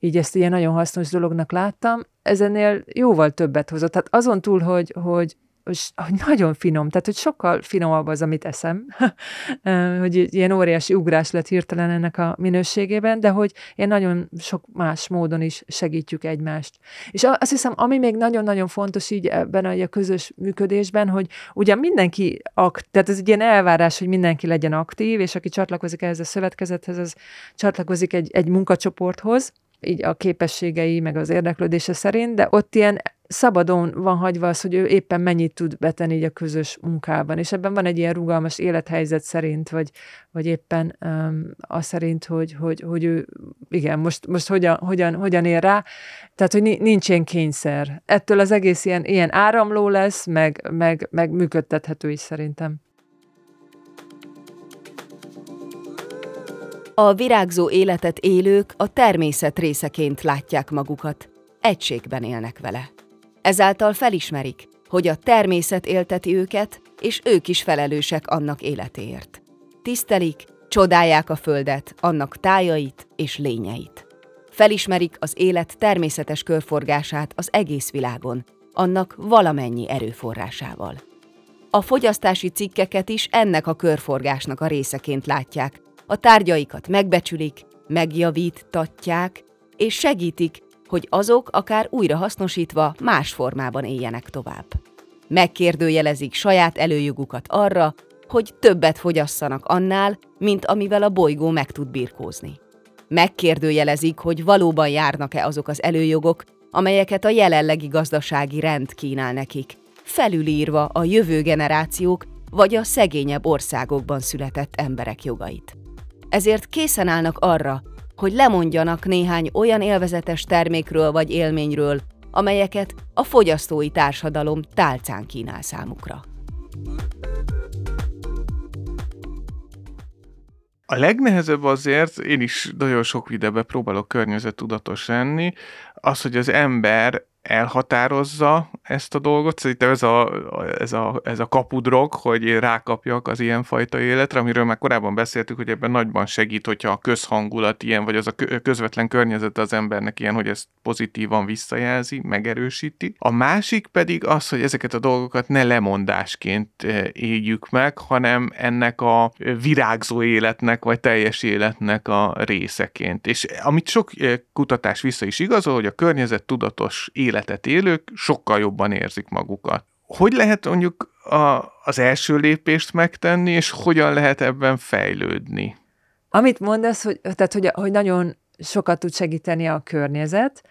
[SPEAKER 2] így ezt ilyen nagyon hasznos dolognak láttam. Ezennél jóval többet hozott. Tehát azon túl, hogy, hogy, hogy nagyon finom, tehát hogy sokkal finomabb az, amit eszem, hogy ilyen óriási ugrás lett hirtelen ennek a minőségében, de hogy én nagyon sok más módon is segítjük egymást. És azt hiszem, ami még nagyon-nagyon fontos így ebben a, közös működésben, hogy ugye mindenki, akt, tehát ez egy ilyen elvárás, hogy mindenki legyen aktív, és aki csatlakozik ehhez a szövetkezethez, az csatlakozik egy, egy munkacsoporthoz, így a képességei, meg az érdeklődése szerint, de ott ilyen szabadon van hagyva az, hogy ő éppen mennyit tud betenni így a közös munkában, és ebben van egy ilyen rugalmas élethelyzet szerint, vagy, vagy éppen um, az szerint, hogy, hogy, hogy ő, igen, most, most hogyan, hogyan, hogyan ér rá, tehát, hogy nincs ilyen kényszer. Ettől az egész ilyen, ilyen áramló lesz, meg, meg, meg működtethető is szerintem.
[SPEAKER 3] A virágzó életet élők a természet részeként látják magukat, egységben élnek vele. Ezáltal felismerik, hogy a természet élteti őket, és ők is felelősek annak életéért. Tisztelik, csodálják a földet, annak tájait és lényeit. Felismerik az élet természetes körforgását az egész világon, annak valamennyi erőforrásával. A fogyasztási cikkeket is ennek a körforgásnak a részeként látják, a tárgyaikat megbecsülik, megjavítatják, és segítik, hogy azok akár újra hasznosítva más formában éljenek tovább. Megkérdőjelezik saját előjogukat arra, hogy többet fogyasszanak annál, mint amivel a bolygó meg tud birkózni. Megkérdőjelezik, hogy valóban járnak-e azok az előjogok, amelyeket a jelenlegi gazdasági rend kínál nekik, felülírva a jövő generációk vagy a szegényebb országokban született emberek jogait. Ezért készen állnak arra, hogy lemondjanak néhány olyan élvezetes termékről vagy élményről, amelyeket a fogyasztói társadalom tálcán kínál számukra.
[SPEAKER 1] A legnehezebb azért, én is nagyon sok videóban próbálok környezettudatos lenni, az, hogy az ember elhatározza ezt a dolgot. Szerintem ez a, ez a, ez a kapudrog, hogy rákapjak az ilyenfajta életre, amiről már korábban beszéltük, hogy ebben nagyban segít, hogyha a közhangulat ilyen, vagy az a közvetlen környezet az embernek ilyen, hogy ezt pozitívan visszajelzi, megerősíti. A másik pedig az, hogy ezeket a dolgokat ne lemondásként eh, éljük meg, hanem ennek a virágzó életnek, vagy teljes életnek a részeként. És amit sok eh, kutatás vissza is igazol, hogy a környezet tudatos élet életet élők sokkal jobban érzik magukat. Hogy lehet mondjuk a, az első lépést megtenni, és hogyan lehet ebben fejlődni?
[SPEAKER 2] Amit mondasz, hogy, tehát, hogy, hogy nagyon sokat tud segíteni a környezet,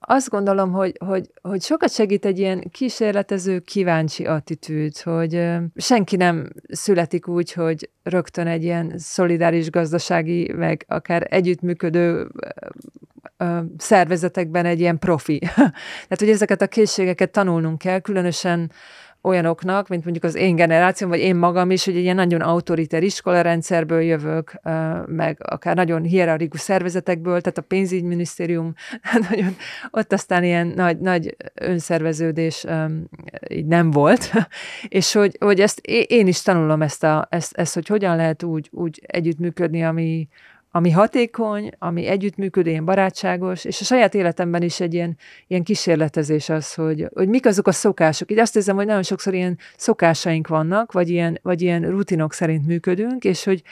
[SPEAKER 2] azt gondolom, hogy, hogy, hogy sokat segít egy ilyen kísérletező, kíváncsi attitűd, hogy senki nem születik úgy, hogy rögtön egy ilyen szolidáris gazdasági, meg akár együttműködő szervezetekben egy ilyen profi. Tehát, hogy ezeket a készségeket tanulnunk kell, különösen olyanoknak, mint mondjuk az én generációm, vagy én magam is, hogy egy ilyen nagyon autoriter iskolarendszerből jövök, meg akár nagyon hierarchikus szervezetekből, tehát a pénzügyminisztérium, nagyon, ott aztán ilyen nagy, nagy önszerveződés így nem volt, és hogy, hogy ezt én is tanulom ezt, a, ezt, ezt, hogy hogyan lehet úgy, úgy együttműködni, ami, ami hatékony, ami együttműködő, ilyen barátságos, és a saját életemben is egy ilyen, ilyen kísérletezés az, hogy, hogy mik azok a szokások. Így azt érzem, hogy nagyon sokszor ilyen szokásaink vannak, vagy ilyen, vagy ilyen rutinok szerint működünk, és hogy,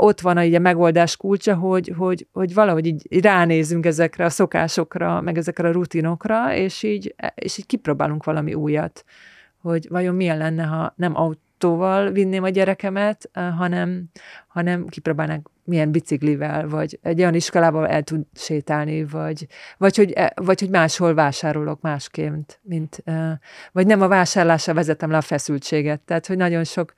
[SPEAKER 2] ott van a, így a megoldás kulcsa, hogy, hogy, hogy valahogy így ránézünk ezekre a szokásokra, meg ezekre a rutinokra, és így, és így kipróbálunk valami újat, hogy vajon milyen lenne, ha nem autóval vinném a gyerekemet, hanem, hanem kipróbálnánk milyen biciklivel, vagy egy olyan iskolával el tud sétálni, vagy, vagy, hogy, e, vagy hogy máshol vásárolok másként, mint, vagy nem a vásárlásra vezetem le a feszültséget. Tehát, hogy nagyon sok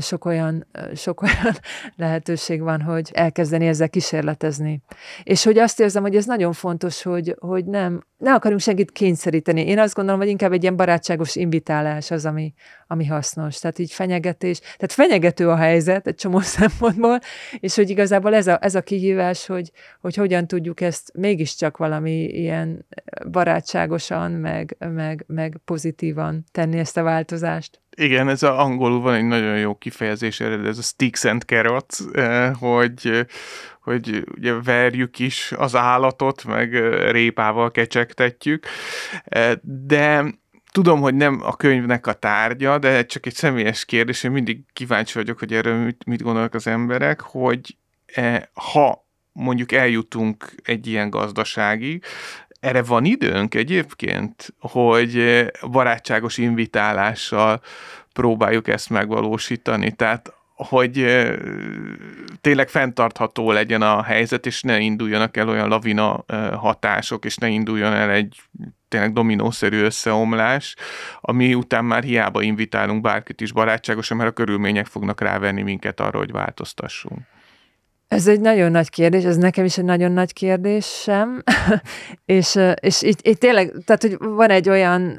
[SPEAKER 2] sok olyan, sok olyan lehetőség van, hogy elkezdeni ezzel kísérletezni. És hogy azt érzem, hogy ez nagyon fontos, hogy, hogy nem, ne akarunk senkit kényszeríteni. Én azt gondolom, hogy inkább egy ilyen barátságos invitálás az, ami, ami hasznos. Tehát így fenyegetés. Tehát fenyegető a helyzet egy csomó szempontból, és hogy igazából ez a, ez a kihívás, hogy, hogy hogyan tudjuk ezt mégiscsak valami ilyen barátságosan, meg, meg, meg pozitívan tenni ezt a változást.
[SPEAKER 1] Igen, ez a angolul van egy nagyon jó kifejezés erre, ez a sticks and carrots, eh, hogy, hogy ugye verjük is az állatot, meg répával kecsegtetjük, eh, de tudom, hogy nem a könyvnek a tárgya, de csak egy személyes kérdés, én mindig kíváncsi vagyok, hogy erről mit, mit gondolnak az emberek, hogy eh, ha mondjuk eljutunk egy ilyen gazdaságig, erre van időnk egyébként, hogy barátságos invitálással próbáljuk ezt megvalósítani. Tehát hogy tényleg fenntartható legyen a helyzet, és ne induljanak el olyan lavina hatások, és ne induljon el egy tényleg dominószerű összeomlás, ami után már hiába invitálunk bárkit is barátságosan, mert a körülmények fognak rávenni minket arra, hogy változtassunk.
[SPEAKER 2] Ez egy nagyon nagy kérdés, ez nekem is egy nagyon nagy kérdés sem, és, és itt, itt tényleg, tehát hogy van egy olyan,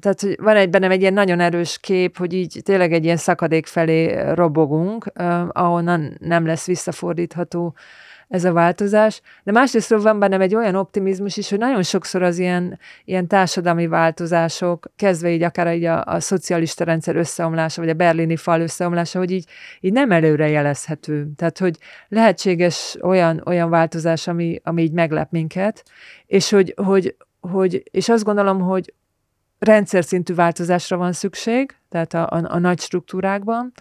[SPEAKER 2] tehát hogy van egy bennem egy ilyen nagyon erős kép, hogy így tényleg egy ilyen szakadék felé robogunk, ahonnan nem lesz visszafordítható ez a változás. De másrészt van bennem egy olyan optimizmus is, hogy nagyon sokszor az ilyen, ilyen társadalmi változások, kezdve így akár így a, a szocialista rendszer összeomlása, vagy a berlini fal összeomlása, hogy így, így nem előre jelezhető. Tehát, hogy lehetséges olyan, olyan változás, ami, ami így meglep minket, és hogy, hogy, hogy és azt gondolom, hogy rendszer szintű változásra van szükség, tehát a, a, a nagy struktúrákban,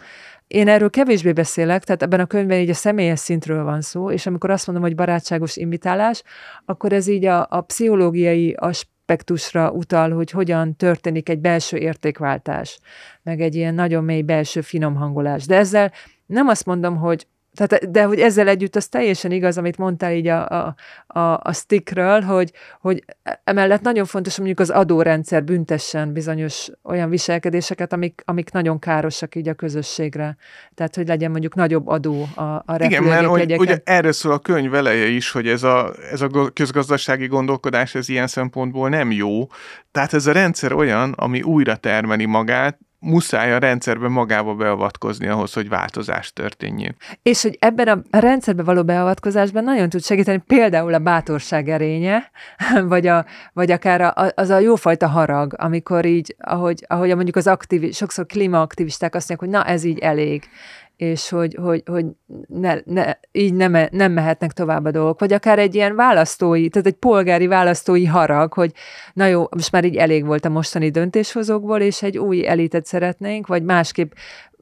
[SPEAKER 2] én erről kevésbé beszélek, tehát ebben a könyvben így a személyes szintről van szó, és amikor azt mondom, hogy barátságos invitálás, akkor ez így a, a pszichológiai aspektusra utal, hogy hogyan történik egy belső értékváltás, meg egy ilyen nagyon mély belső finom hangolás. De ezzel nem azt mondom, hogy tehát, de hogy ezzel együtt az teljesen igaz, amit mondtál így a, a, a, a stickről, hogy, hogy emellett nagyon fontos, hogy mondjuk az adórendszer büntessen bizonyos olyan viselkedéseket, amik, amik nagyon károsak így a közösségre. Tehát, hogy legyen mondjuk nagyobb adó a, a
[SPEAKER 1] Igen, mert hogy, ugye erről szól a könyv eleje is, hogy ez a, ez a közgazdasági gondolkodás ez ilyen szempontból nem jó. Tehát ez a rendszer olyan, ami újra termeli magát, muszáj a rendszerbe magába beavatkozni ahhoz, hogy változás történjén.
[SPEAKER 2] És hogy ebben a rendszerbe való beavatkozásban nagyon tud segíteni például a bátorság erénye, vagy, a, vagy akár a, az a jófajta harag, amikor így, ahogy, ahogy mondjuk az aktív, sokszor klímaaktivisták azt mondják, hogy na ez így elég, és hogy, hogy, hogy ne, ne, így nem, nem mehetnek tovább a dolgok. Vagy akár egy ilyen választói, tehát egy polgári választói harag, hogy na jó, most már így elég volt a mostani döntéshozókból, és egy új elitet szeretnénk, vagy másképp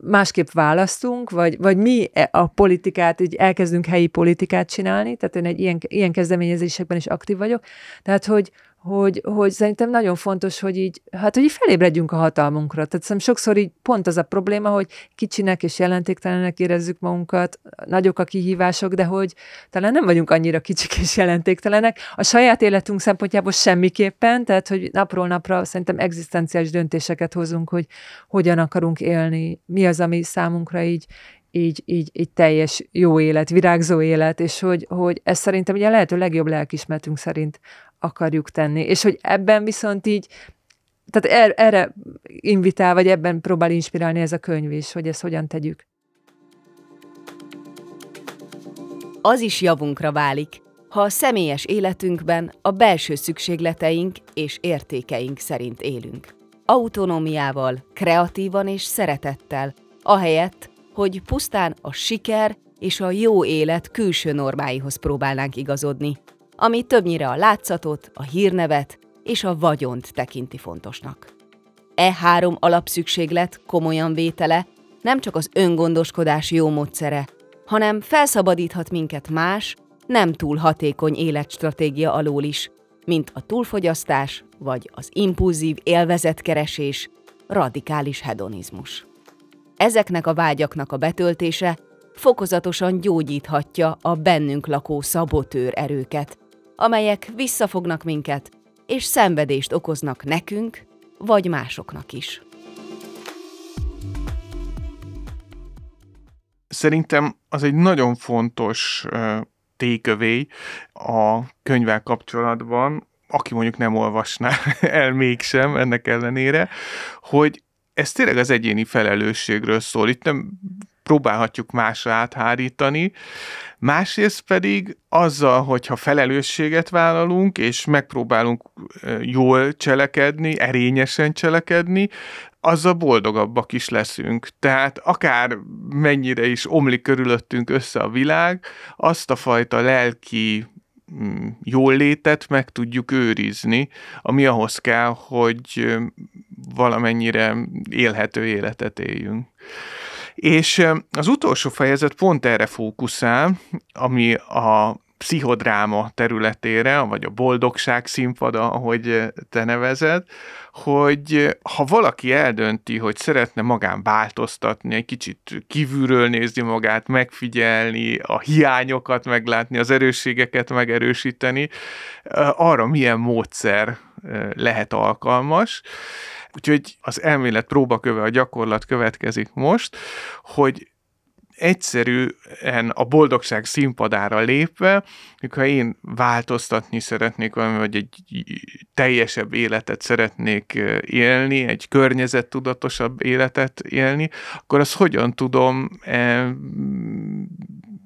[SPEAKER 2] másképp választunk, vagy, vagy mi e, a politikát, így elkezdünk helyi politikát csinálni, tehát én egy ilyen, ilyen kezdeményezésekben is aktív vagyok, tehát hogy, hogy, hogy szerintem nagyon fontos, hogy így, hát hogy így felébredjünk a hatalmunkra. Tehát szerintem sokszor így pont az a probléma, hogy kicsinek és jelentéktelenek érezzük magunkat, nagyok a kihívások, de hogy talán nem vagyunk annyira kicsik és jelentéktelenek. A saját életünk szempontjából semmiképpen, tehát hogy napról napra szerintem egzisztenciális döntéseket hozunk, hogy hogyan akarunk élni, mi az, ami számunkra így, így, így, így teljes jó élet, virágzó élet, és hogy, hogy ez szerintem ugye lehető legjobb lelkismertünk szerint akarjuk tenni. És hogy ebben viszont így, tehát er, erre invitál, vagy ebben próbál inspirálni ez a könyv is, hogy ezt hogyan tegyük.
[SPEAKER 3] Az is javunkra válik, ha a személyes életünkben a belső szükségleteink és értékeink szerint élünk. Autonómiával, kreatívan és szeretettel, ahelyett, hogy pusztán a siker és a jó élet külső normáihoz próbálnánk igazodni, ami többnyire a látszatot, a hírnevet és a vagyont tekinti fontosnak. E három alapszükséglet komolyan vétele nem csak az öngondoskodás jó módszere, hanem felszabadíthat minket más, nem túl hatékony életstratégia alól is, mint a túlfogyasztás vagy az impulzív élvezetkeresés, radikális hedonizmus. Ezeknek a vágyaknak a betöltése fokozatosan gyógyíthatja a bennünk lakó szabotőr erőket, amelyek visszafognak minket, és szenvedést okoznak nekünk vagy másoknak is.
[SPEAKER 1] Szerintem az egy nagyon fontos tékövé a könyvvel kapcsolatban, aki mondjuk nem olvasná el mégsem ennek ellenére, hogy ez tényleg az egyéni felelősségről szól. Itt nem próbálhatjuk másra áthárítani, másrészt pedig azzal, hogyha felelősséget vállalunk, és megpróbálunk jól cselekedni, erényesen cselekedni, azzal boldogabbak is leszünk. Tehát akár mennyire is omlik körülöttünk össze a világ, azt a fajta lelki mm, jól létet meg tudjuk őrizni, ami ahhoz kell, hogy valamennyire élhető életet éljünk. És az utolsó fejezet pont erre fókuszál, ami a pszichodráma területére, vagy a boldogság színpada, ahogy te nevezed, hogy ha valaki eldönti, hogy szeretne magán változtatni, egy kicsit kívülről nézni magát, megfigyelni, a hiányokat meglátni, az erősségeket megerősíteni, arra milyen módszer lehet alkalmas. Úgyhogy az elmélet próbaköve, a gyakorlat következik most, hogy egyszerűen a boldogság színpadára lépve, ha én változtatni szeretnék valami, vagy egy teljesebb életet szeretnék élni, egy környezettudatosabb életet élni, akkor azt hogyan tudom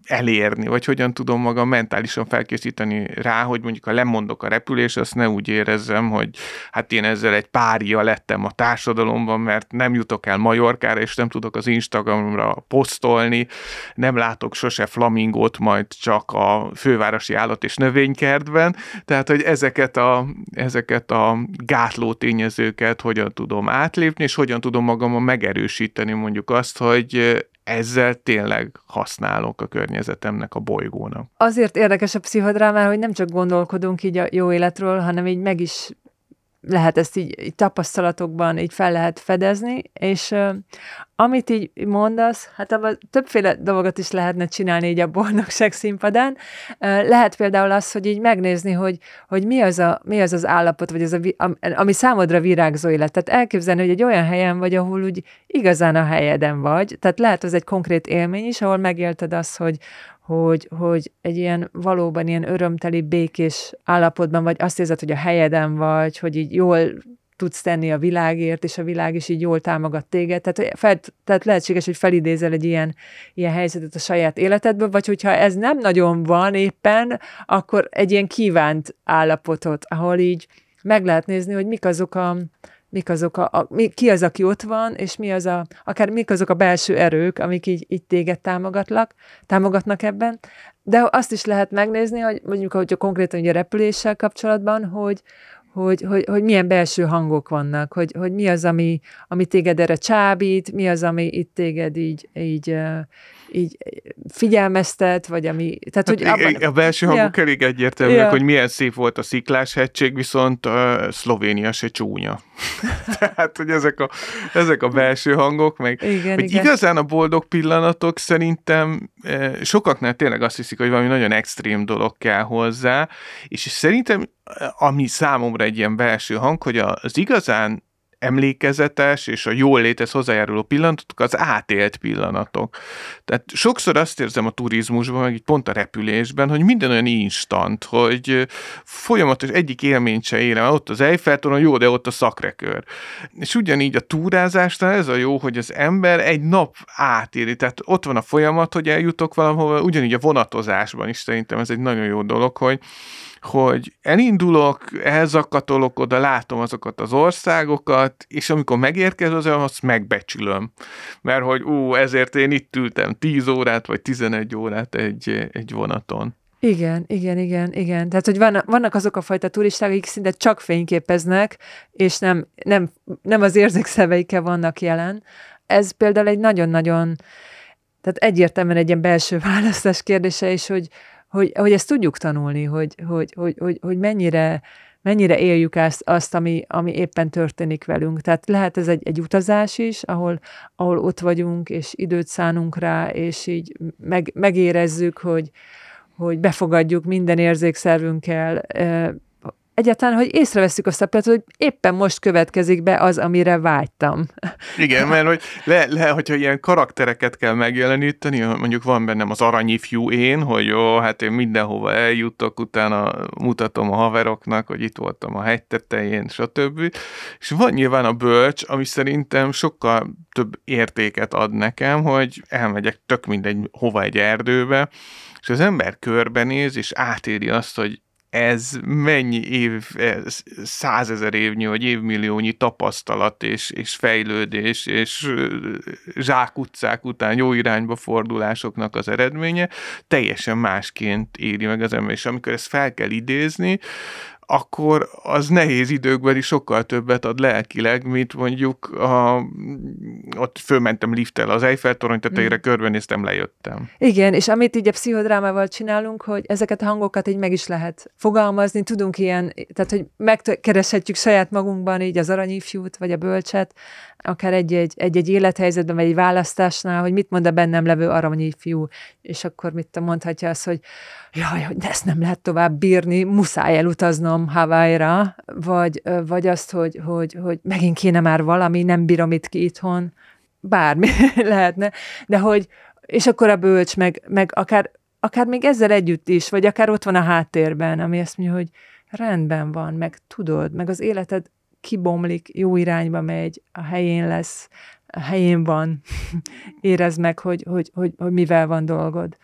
[SPEAKER 1] elérni, vagy hogyan tudom magam mentálisan felkészíteni rá, hogy mondjuk ha lemondok a repülés, azt ne úgy érezzem, hogy hát én ezzel egy párja lettem a társadalomban, mert nem jutok el Majorkára, és nem tudok az Instagramra posztolni, nem látok sose flamingót, majd csak a fővárosi állat és növénykertben, tehát hogy ezeket a, ezeket a gátló tényezőket hogyan tudom átlépni, és hogyan tudom magamon megerősíteni mondjuk azt, hogy ezzel tényleg használok a környezetemnek, a bolygónak.
[SPEAKER 2] Azért érdekes a pszichodrámár, hogy nem csak gondolkodunk így a jó életről, hanem így meg is lehet ezt így, így tapasztalatokban így fel lehet fedezni, és uh, amit így mondasz, hát abban többféle dolgot is lehetne csinálni így a boldogság színpadán. Uh, lehet például az, hogy így megnézni, hogy, hogy mi, az a, mi az az állapot, vagy az a, ami számodra virágzó élet. Tehát elképzelni, hogy egy olyan helyen vagy, ahol úgy igazán a helyeden vagy. Tehát lehet az egy konkrét élmény is, ahol megélted azt, hogy, hogy, hogy egy ilyen valóban ilyen örömteli, békés állapotban vagy, azt érzed, hogy a helyeden vagy, hogy így jól tudsz tenni a világért, és a világ is így jól támogat téged. Tehát, fel, tehát lehetséges, hogy felidézel egy ilyen, ilyen helyzetet a saját életedből, vagy hogyha ez nem nagyon van éppen, akkor egy ilyen kívánt állapotot, ahol így meg lehet nézni, hogy mik azok a, mik azok a, a ki az, aki ott van, és mi az a, akár mik azok a belső erők, amik így, így téged támogatlak, támogatnak ebben. De azt is lehet megnézni, hogy mondjuk, hogyha konkrétan ugye a repüléssel kapcsolatban, hogy, hogy, hogy, hogy milyen belső hangok vannak, hogy, hogy mi az, ami, ami téged erre csábít, mi az, ami itt téged így, így így figyelmeztet, vagy ami...
[SPEAKER 1] Tehát, hogy hát abban, a belső hangok ja. elég egyértelműek, ja. hogy milyen szép volt a sziklás hegység, viszont uh, Szlovénia se csúnya. Tehát, hogy ezek a, ezek a belső hangok, meg
[SPEAKER 2] igen,
[SPEAKER 1] hogy
[SPEAKER 2] igen.
[SPEAKER 1] igazán a boldog pillanatok szerintem eh, sokaknál tényleg azt hiszik, hogy valami nagyon extrém dolog kell hozzá, és szerintem ami számomra egy ilyen belső hang, hogy az igazán emlékezetes és a jól létez hozzájáruló pillanatok az átélt pillanatok. Tehát sokszor azt érzem a turizmusban, meg így pont a repülésben, hogy minden olyan instant, hogy folyamatos egyik élményt se érem, ott az Eiffeltoron, jó, de ott a szakrekör. És ugyanígy a túrázásnál ez a jó, hogy az ember egy nap átéri, tehát ott van a folyamat, hogy eljutok valahova, ugyanígy a vonatozásban is szerintem ez egy nagyon jó dolog, hogy hogy elindulok, elzakatolok oda, látom azokat az országokat, és amikor megérkezem, azt megbecsülöm. Mert hogy ú, ezért én itt ültem 10 órát, vagy 11 órát egy, egy vonaton.
[SPEAKER 2] Igen, igen, igen, igen. Tehát, hogy vannak, vannak azok a fajta turisták, akik szinte csak fényképeznek, és nem, nem, nem az érzékszeveikkel vannak jelen. Ez például egy nagyon-nagyon tehát egyértelműen egy ilyen belső választás kérdése is, hogy, hogy, hogy ezt tudjuk tanulni, hogy, hogy, hogy, hogy, hogy mennyire, mennyire éljük azt, azt ami, ami éppen történik velünk. Tehát lehet ez egy, egy utazás is, ahol, ahol ott vagyunk, és időt szánunk rá, és így meg, megérezzük, hogy, hogy befogadjuk minden érzékszervünkkel, egyáltalán, hogy észreveszünk azt a pillanat, hogy éppen most következik be az, amire vágytam.
[SPEAKER 1] Igen, mert hogy le, le, hogyha ilyen karaktereket kell megjeleníteni, mondjuk van bennem az aranyifjú én, hogy jó, hát én mindenhova eljutok, utána mutatom a haveroknak, hogy itt voltam a hegy tetején, stb. És van nyilván a bölcs, ami szerintem sokkal több értéket ad nekem, hogy elmegyek tök mindegy hova egy erdőbe, és az ember körbenéz, és átéri azt, hogy ez mennyi év, százezer évnyi, vagy évmilliónyi tapasztalat és, és fejlődés, és zsákutcák után jó irányba fordulásoknak az eredménye, teljesen másként éri meg az ember. És amikor ezt fel kell idézni, akkor az nehéz időkben is sokkal többet ad lelkileg, mint mondjuk a, ott fölmentem lifttel az Eiffel torony tetejére, mm. körbenéztem, lejöttem.
[SPEAKER 2] Igen, és amit így a pszichodrámával csinálunk, hogy ezeket a hangokat így meg is lehet fogalmazni, tudunk ilyen, tehát hogy megkereshetjük saját magunkban így az aranyifjút, vagy a bölcset, akár egy-egy, egy-egy élethelyzetben, vagy egy választásnál, hogy mit mond a bennem levő aranyi fiú, és akkor mit mondhatja azt, hogy jaj, hogy ezt nem lehet tovább bírni, muszáj elutaznom Hawaii-ra, vagy, vagy azt, hogy, hogy, hogy megint kéne már valami, nem bírom itt ki itthon, bármi lehetne, de hogy, és akkor a bölcs, meg, meg akár, akár még ezzel együtt is, vagy akár ott van a háttérben, ami azt mondja, hogy rendben van, meg tudod, meg az életed kibomlik, jó irányba megy, a helyén lesz, a helyén van, érezd meg, hogy, hogy, hogy, hogy mivel van dolgod.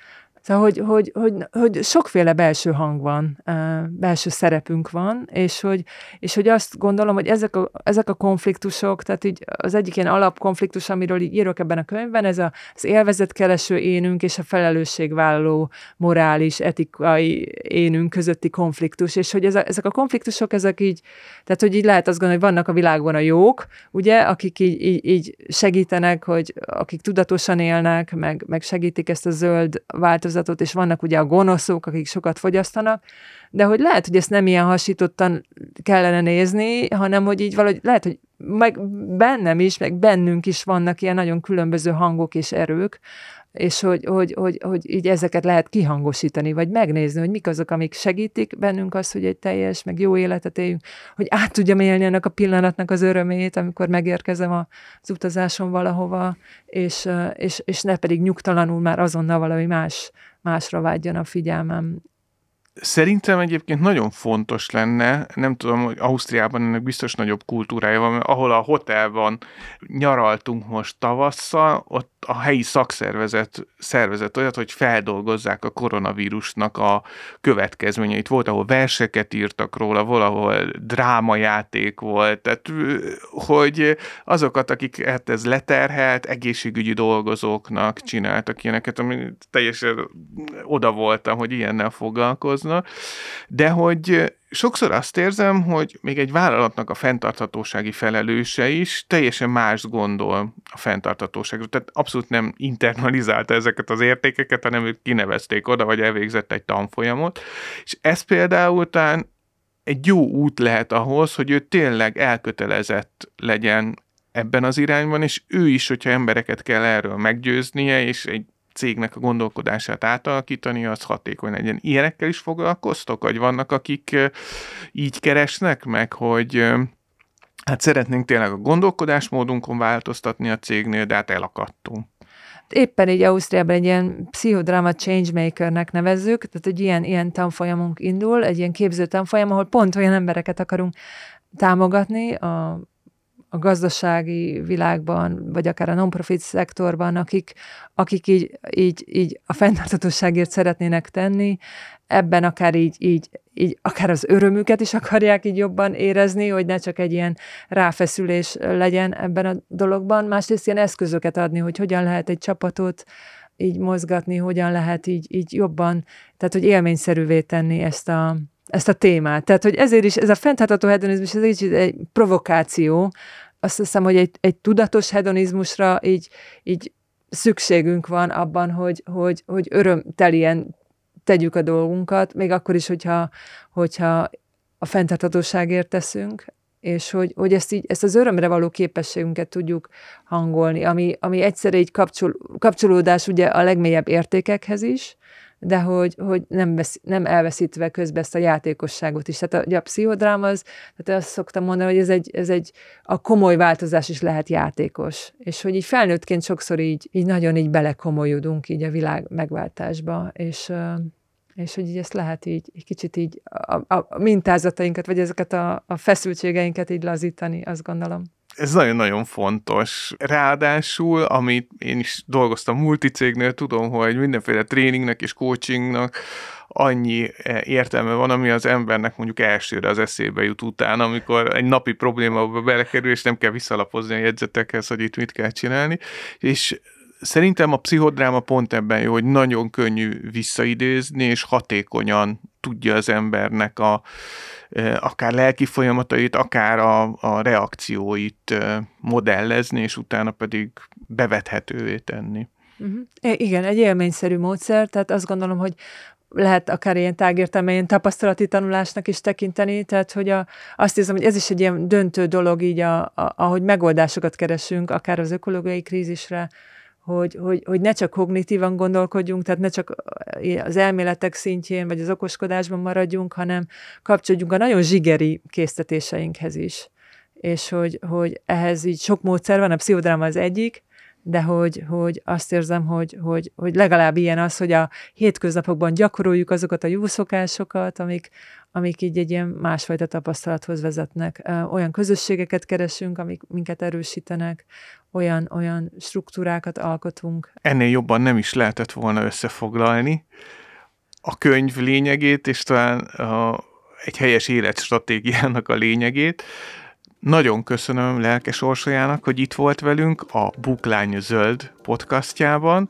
[SPEAKER 2] Szóval, hogy, hogy, hogy, hogy sokféle belső hang van, belső szerepünk van, és hogy, és hogy azt gondolom, hogy ezek a, ezek a konfliktusok, tehát így az egyik ilyen alapkonfliktus, amiről így írok ebben a könyvben, ez az élvezetkereső énünk és a felelősségvállaló morális, etikai énünk közötti konfliktus, és hogy ez a, ezek a konfliktusok, ezek így, tehát hogy így lehet azt gondolni, hogy vannak a világban a jók, ugye, akik így, így, így segítenek, hogy akik tudatosan élnek, meg, meg segítik ezt a zöld változást, változatot, és vannak ugye a gonoszok, akik sokat fogyasztanak, de hogy lehet, hogy ezt nem ilyen hasítottan kellene nézni, hanem hogy így valahogy lehet, hogy meg bennem is, meg bennünk is vannak ilyen nagyon különböző hangok és erők, és hogy, hogy, hogy, hogy így ezeket lehet kihangosítani, vagy megnézni, hogy mik azok, amik segítik bennünk azt, hogy egy teljes, meg jó életet éljünk, hogy át tudjam élni ennek a pillanatnak az örömét, amikor megérkezem az utazáson valahova, és, és, és ne pedig nyugtalanul már azonnal valami más, másra vágyjon a figyelmem,
[SPEAKER 1] Szerintem egyébként nagyon fontos lenne, nem tudom, hogy Ausztriában ennek biztos nagyobb kultúrája van, mert ahol a hotelban nyaraltunk most tavasszal, ott a helyi szakszervezet szervezett olyat, hogy feldolgozzák a koronavírusnak a következményeit. Volt, ahol verseket írtak róla, valahol drámajáték volt, tehát hogy azokat, akiket ez leterhelt, egészségügyi dolgozóknak csináltak ilyeneket, ami teljesen oda voltam, hogy ilyennel foglalkoznak, de hogy sokszor azt érzem, hogy még egy vállalatnak a fenntarthatósági felelőse is teljesen más gondol a fenntarthatóságról. Tehát abszolút nem internalizálta ezeket az értékeket, hanem ők kinevezték oda, vagy elvégzett egy tanfolyamot. És ez például után egy jó út lehet ahhoz, hogy ő tényleg elkötelezett legyen ebben az irányban, és ő is, hogyha embereket kell erről meggyőznie, és egy cégnek a gondolkodását átalakítani, az hatékony legyen. Ilyenekkel is foglalkoztok, vagy vannak, akik így keresnek meg, hogy hát szeretnénk tényleg a gondolkodásmódunkon változtatni a cégnél, de hát elakadtunk.
[SPEAKER 2] Éppen így Ausztriában egy ilyen pszichodrama changemakernek nevezzük, tehát egy ilyen, ilyen tanfolyamunk indul, egy ilyen képző tanfolyam, ahol pont olyan embereket akarunk támogatni a a gazdasági világban, vagy akár a non-profit szektorban, akik, akik így, így, így a fenntartatóságért szeretnének tenni, ebben akár így, így, így, akár az örömüket is akarják így jobban érezni, hogy ne csak egy ilyen ráfeszülés legyen ebben a dologban, másrészt ilyen eszközöket adni, hogy hogyan lehet egy csapatot így mozgatni, hogyan lehet így, így jobban, tehát hogy élményszerűvé tenni ezt a, ezt a témát. Tehát, hogy ezért is ez a fenntartható hedonizmus, ez egy, egy provokáció, azt hiszem, hogy egy, egy tudatos hedonizmusra így, így szükségünk van abban, hogy, hogy, hogy örömtelien tegyük a dolgunkat, még akkor is, hogyha, hogyha a fenntarthatóságért teszünk, és hogy, hogy ezt, így, ezt az örömre való képességünket tudjuk hangolni, ami, ami egyszerre egy kapcsol, kapcsolódás ugye a legmélyebb értékekhez is, de hogy, hogy nem, vesz, nem elveszítve közben ezt a játékosságot is. Tehát a, a pszichodráma az, tehát azt szoktam mondani, hogy ez egy, ez egy, a komoly változás is lehet játékos. És hogy így felnőttként sokszor így, így nagyon így belekomolyodunk így a világ megváltásba, és és hogy így ezt lehet így egy kicsit így a, a mintázatainkat, vagy ezeket a, a feszültségeinket így lazítani, azt gondolom.
[SPEAKER 1] Ez nagyon-nagyon fontos. Ráadásul, amit én is dolgoztam multicégnél, tudom, hogy mindenféle tréningnek és coachingnak annyi e, értelme van, ami az embernek mondjuk elsőre az eszébe jut utána, amikor egy napi problémába belekerül, és nem kell visszalapozni a jegyzetekhez, hogy itt mit kell csinálni. És Szerintem a pszichodráma pont ebben jó, hogy nagyon könnyű visszaidézni, és hatékonyan tudja az embernek a, akár lelki folyamatait, akár a, a reakcióit modellezni, és utána pedig bevethetővé tenni.
[SPEAKER 2] Uh-huh. Igen, egy élményszerű módszer, tehát azt gondolom, hogy lehet akár ilyen tágértelme, ilyen tapasztalati tanulásnak is tekinteni, tehát hogy a, azt hiszem, hogy ez is egy ilyen döntő dolog így, a, a, ahogy megoldásokat keresünk, akár az ökológiai krízisre, hogy, hogy, hogy ne csak kognitívan gondolkodjunk, tehát ne csak az elméletek szintjén, vagy az okoskodásban maradjunk, hanem kapcsolódjunk a nagyon zsigeri késztetéseinkhez is. És hogy, hogy ehhez így sok módszer van, a pszichodráma az egyik, de hogy, hogy azt érzem, hogy, hogy, hogy legalább ilyen az, hogy a hétköznapokban gyakoroljuk azokat a jó szokásokat, amik, amik így egy ilyen másfajta tapasztalathoz vezetnek. Olyan közösségeket keresünk, amik minket erősítenek, olyan, olyan struktúrákat alkotunk.
[SPEAKER 1] Ennél jobban nem is lehetett volna összefoglalni a könyv lényegét, és talán a, egy helyes életstratégiának a lényegét. Nagyon köszönöm Lelkes Orsolyának, hogy itt volt velünk a Buklány Zöld podcastjában,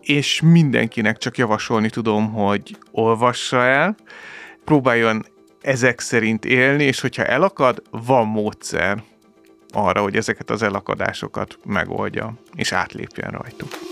[SPEAKER 1] és mindenkinek csak javasolni tudom, hogy olvassa el, próbáljon ezek szerint élni, és hogyha elakad, van módszer arra, hogy ezeket az elakadásokat megoldja, és átlépjen rajtuk.